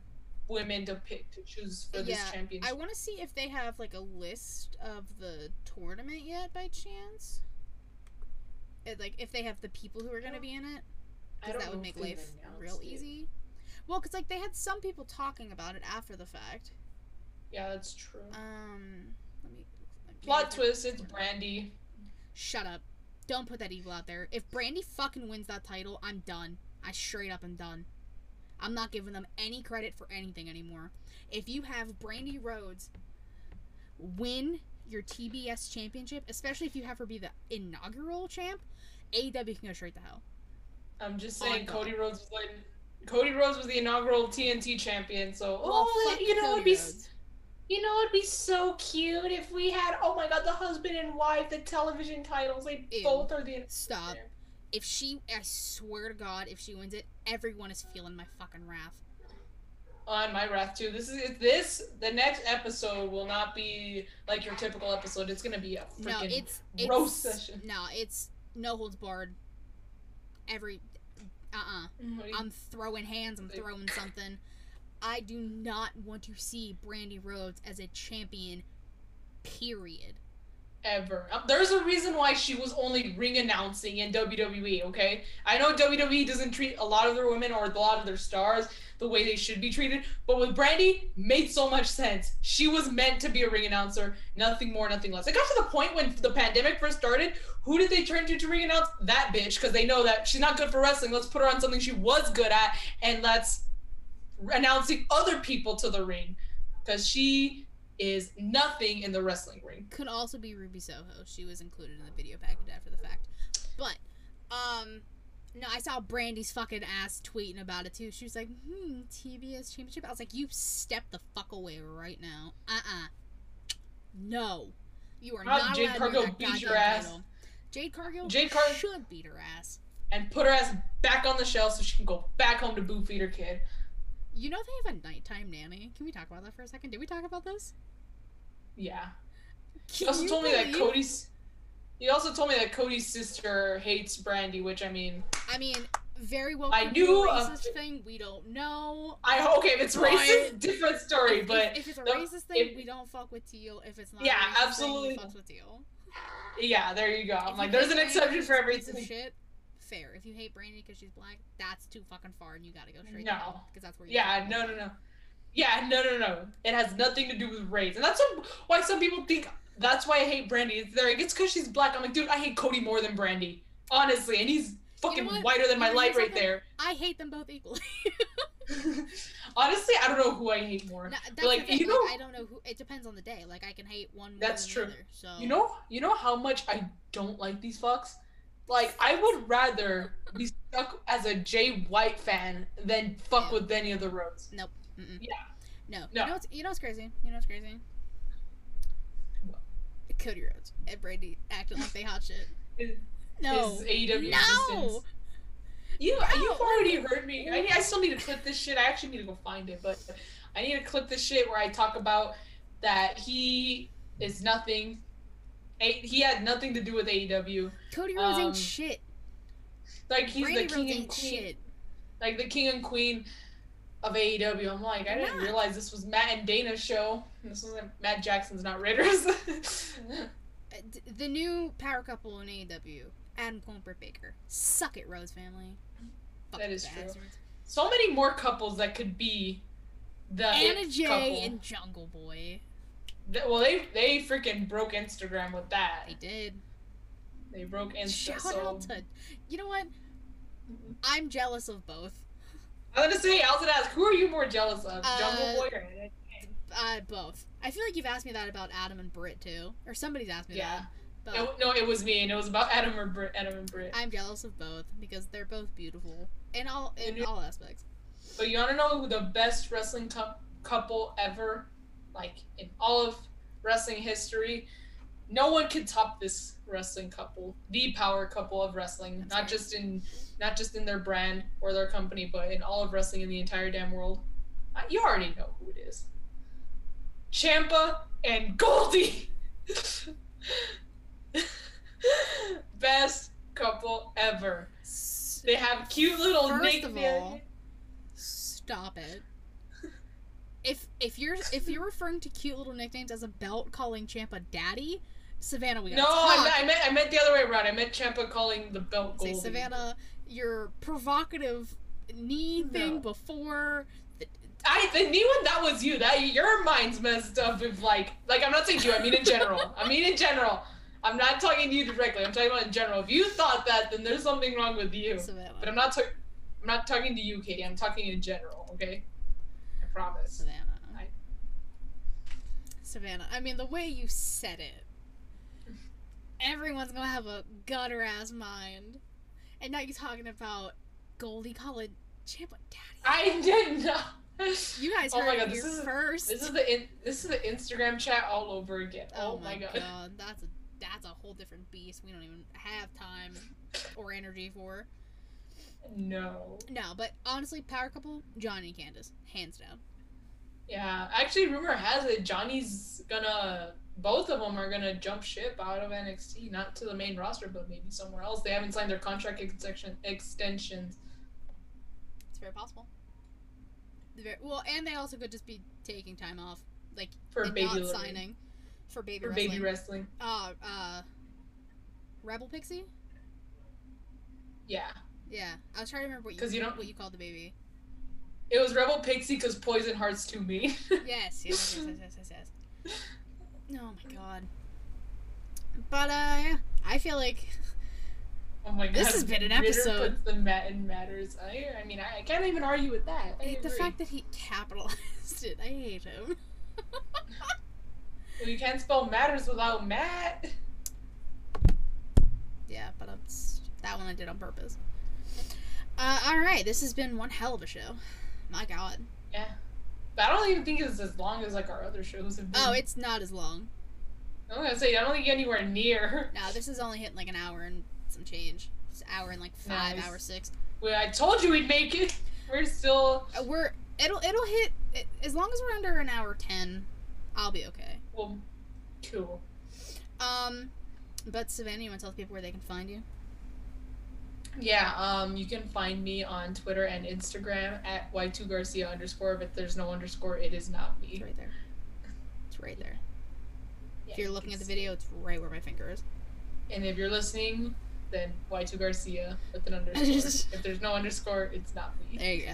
women to pick to choose for this Yeah, championship. I want to see if they have like a list of the tournament yet, by chance. It, like if they have the people who are going to be in it, because that would make life real it. easy. Well, because like they had some people talking about it after the fact. Yeah, that's true. Um, let me. let me Plot twist: it's. Brandi. Shut up! Don't put that evil out there. If Brandi fucking wins that title, I'm done. I straight up am done. I'm not giving them any credit for anything anymore. If you have Brandi Rhodes win your TBS championship, especially if you have her be the inaugural champ, AEW can go straight to hell. I'm just oh On saying, God. Cody Rhodes was like, Cody Rhodes was the inaugural TNT champion. So, Well, oh, you know, it'd be, Rhodes. you know, it'd be so cute if we had, oh my God, the husband and wife, the television titles. They Ew. both are the. Stop. If she, I swear to God, if she wins it, everyone is feeling my fucking wrath. On my wrath too. This is this. The next episode will not be like your typical episode. It's gonna be a freaking it's it's roast session. no, it's no holds barred. Every, uh, uh I'm throwing hands. I'm throwing something. I do not want to see Brandi Rhodes as a champion. Period. Ever. Um, There's a reason why she was only ring announcing in WWE, okay? I know WWE doesn't treat a lot of their women or a lot of their stars the way they should be treated, but with Brandi, made so much sense. She was meant to be a ring announcer, nothing more, nothing less. It got to the point when the pandemic first started, who did they turn to to ring announce? That bitch, because they know that she's not good for wrestling. Let's put her on something she was good at, and let's announcing other people to the ring, because she is nothing in the wrestling ring. Could also be Ruby Soho. She was included in the video package after the fact. But, um, no, I saw Brandi's fucking ass tweeting about it too. She was like, hmm, TBS championship. I was like, you step the fuck away right now. Uh uh No. You are Have not Jade Cargill to win that beat your ass. title. Jade Cargill Jade Car- should beat her ass. and put her ass back on the shelf so she can go back home to boo feed her kid. You know they have a nighttime nanny. Can we talk about that for a second? Did we talk about this? Yeah. She Can also told me that Cody's He also told me that Cody's sister hates Brandi, which I mean, I mean, very well. I could be a knew thing. We don't know. I hope okay if it's racist, [LAUGHS] different story. If- But if, it's a the- racist thing, if- we don't fuck with teal. If it's not, Yeah, racist absolutely. Thing, we fucks with teal. yeah, there you go. I'm like, there's an exception for she's a piece of everything. Shit, fair. If you hate Brandi because she's black, that's too fucking far, and you gotta go straight No. down because that's where. You Yeah, no, no, no. Yeah, no, no, no. It has nothing to do with race, and that's why some people think that's why I hate Brandi. It's there. It's because she's black. I'm like, dude, I hate Cody more than Brandi, honestly, and he's fucking what? whiter than my You light right there. I hate them both equally. [LAUGHS] [LAUGHS] honestly, I don't know who I hate more. No, like, you like, know- I don't know who. It depends on the day. Like I can hate one. More That's true. Other, so You know, you know how much I don't like these fucks. Like, I would rather be stuck as a Jay White fan than fuck Yeah. with any of the Rhodes. Mm-mm. Yeah. No. No. You know what's you know what's crazy? You know what's crazy? What? Cody Rhodes and Brandi acting like they hot shit. Is- No. is AEW no. existence. You No. you've already heard me. I, I still need to clip this shit. I actually need to go find it, but I need to clip this shit where I talk about that he is nothing. He had nothing to do with AEW. Cody Rhodes Um, ain't shit. Like he's the king Rhodes and queen. shit. like the king and queen of AEW. I'm like, I didn't realize this was Matt and Dana's show. This wasn't Matt Jackson's, not Raiders. [LAUGHS] Uh, the new power couple in AEW, Adam Cole and Britt Baker. Suck it, Rhodes family. Fucking is true. so many more couples that could be the Anna Jay couple. and Jungle Boy. Well, they they freaking broke Instagram with that. They did. They broke Instagram. Shout so out to. You know what? I'm jealous of both. I was gonna say, I was gonna ask, who are you more jealous of, Uh, Jungle Boy or Uh, both. I feel like you've asked me that about Adam and Britt too, or somebody's asked me Yeah. that. But No, no, it was me, and it was about Adam or Brit, Adam and Britt. I'm jealous of both because they're both beautiful in all in all aspects. But you wanna know who the best wrestling cou- couple ever, like in all of wrestling history? No one can top this wrestling couple, the power couple of wrestling. That's not right. just in, not just in their brand or their company, but in all of wrestling in the entire damn world. Uh, You already know who it is. Champa and Goldie. [LAUGHS] Best couple ever. They have cute little First nicknames. all, Stop it. If if you're if you're [LAUGHS] referring to cute little nicknames as a belt calling Champa daddy, Savannah, we gotta No, I talk. meant, I meant I meant the other way around. I meant Champa calling the belt Say Goldie. Savannah, your provocative knee thing No. before. I the new one that was you. That your mind's messed up. If like like I'm not saying you. I mean in general. [LAUGHS] I mean in general. I'm not talking to you directly. I'm talking about in general. If you thought that, then there's something wrong with you. Savannah. But I'm not talking. I'm not talking to you, Katie. I'm talking in general. Okay. Promise. Savannah. I- Savannah. I mean, the way you said it, everyone's gonna have a gutter ass mind. And now you're talking about Goldie calling Champa daddy. I didn't. You guys Oh heard my God, this is- first. This is the in, this is the Instagram chat all over again. oh, oh my god. that's a that's a whole different beast. We don't even have time or energy for. No. No, but honestly, power couple Johnny and Candice, hands down. Yeah, actually, rumor has it Johnny's gonna. Both of them are gonna jump ship out of NXT, not to the main roster, but maybe somewhere else. They haven't signed their contract extension extensions. It's very possible. The Well, and they also could just be taking time off, like For baby not signing for baby For wrestling. baby wrestling. Uh, uh, Rebel Pixie. Yeah, Yeah, I was trying to remember what you, you don't- what you called the baby. it was Rebel Pixie because Poison Heart's too mean. [LAUGHS] Yes, yes, yes, yes, yes, yes. [LAUGHS] Oh my god. But uh, yeah, I feel like oh my god. This has been an Ritter episode. Puts the mat in matters. I, I mean, I, I can't even argue with that. I the agree. fact that he capitalized it, I hate him. you can't spell matters without Matt. yeah, but it's that one I did on purpose. Uh, all right, this has been one hell of a show. My god. Yeah, but I don't even think it's as long as like our other shows have been. Oh, it's not as long. I'm gonna say I don't think you get anywhere near. [LAUGHS] No, this is only hitting like an hour and some change. It's an hour and like five, Nice. hour six. Well, I told you we'd make it. We're still Uh, we're it'll it'll hit it, as long as we're under an hour ten. I'll be okay. well, cool. Um, But Savannah, you want to tell the people where they can find you? Yeah, um, you can find me on Twitter and Instagram at y2garcia underscore. If there's no underscore, it is not It's me. right there. It's right there. Yeah, if you're looking at the video, it's right where my finger is. And if you're listening, then y2 garcia with an [LAUGHS] underscore. if there's no underscore, it's not me. There you go.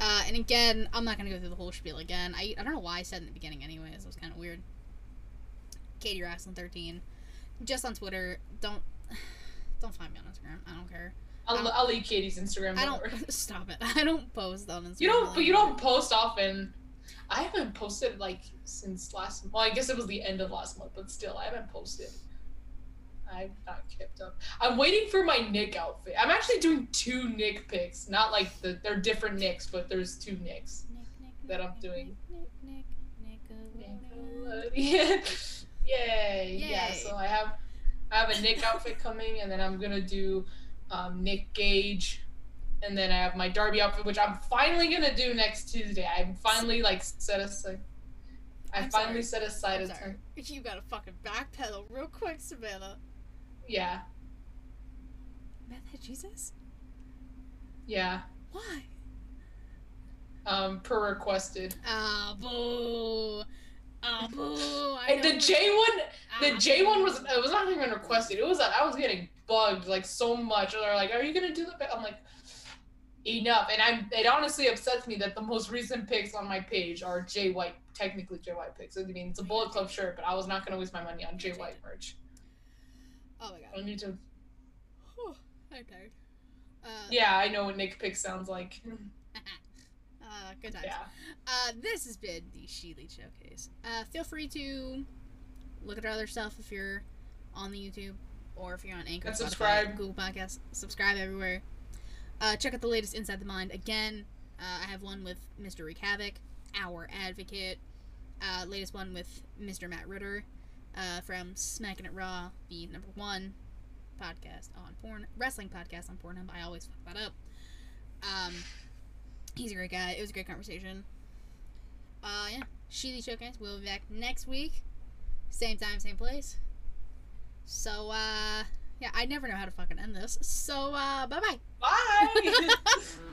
Uh, and again, I'm not gonna go through the whole spiel again. I, I don't know why I said in the beginning, anyways. It was kind of weird. Katie Wrestling 13, just on Twitter. Don't don't find me on Instagram. I don't care. I'll, I'll leave Katie's Instagram. I Don't [LAUGHS] stop it. I don't post on Instagram. You don't, but you don't post often. I haven't posted like since last. Well, I guess it was the end of last month, but still, I haven't posted. I've not kept up. I'm waiting for my Nick outfit. I'm actually doing two Nick pics, not like the they're different Nicks, but there's two Nicks. Nick, Nick, that Nick, I'm Nick, doing. Nick, Nick, Nickelodeon. Nickelodeon. [LAUGHS] Yay. Yeah. Yay. So I have I have a Nick outfit coming, and then I'm gonna do um, Nick Gage, and then I have my Darby outfit, which I'm finally gonna do next Tuesday. I'm finally like set aside. I I'm finally sorry. set aside I'm a time. [LAUGHS] You gotta fucking backpedal real quick, Savannah. Yeah. Meth Jesus? Yeah. Why? Um, per requested. Ah, boo. And the J one, the Ah, J one was it was not even requested. It was that I was getting bugged like so much. They're like, "Are you gonna do the?" pic?" I'm like, enough. And I'm it honestly upsets me that the most recent pics on my page are Jay White, technically Jay White pics. I mean, it's a Bullet Club shirt, but I was not gonna waste my money on Jay White merch. Oh my god. I need to. Whew, I'm tired. Uh, Yeah, I know what Nick pic sounds like. Uh, good times. Yeah. Uh, this has been the Sheelite Showcase. Uh, feel free to look at our other stuff if you're on the YouTube or if you're on Anchor, And Spotify, subscribe. Google Podcasts. Subscribe everywhere. Uh, check out the latest Inside the Mind. Again, uh, I have one with Mr. Rick Havoc, our advocate. Uh, latest one with Mr. Matt Ritter uh, from Smacking It Raw, the number one podcast on porn wrestling podcast on Pornhub. I always fuck that up. Um, he's a great guy. It was a great conversation. Uh, yeah. Sheelite Showcase. We'll be back next week. Same time, same place. So, uh, yeah, I never know how to fucking end this. So, uh, bye bye. [LAUGHS] Bye.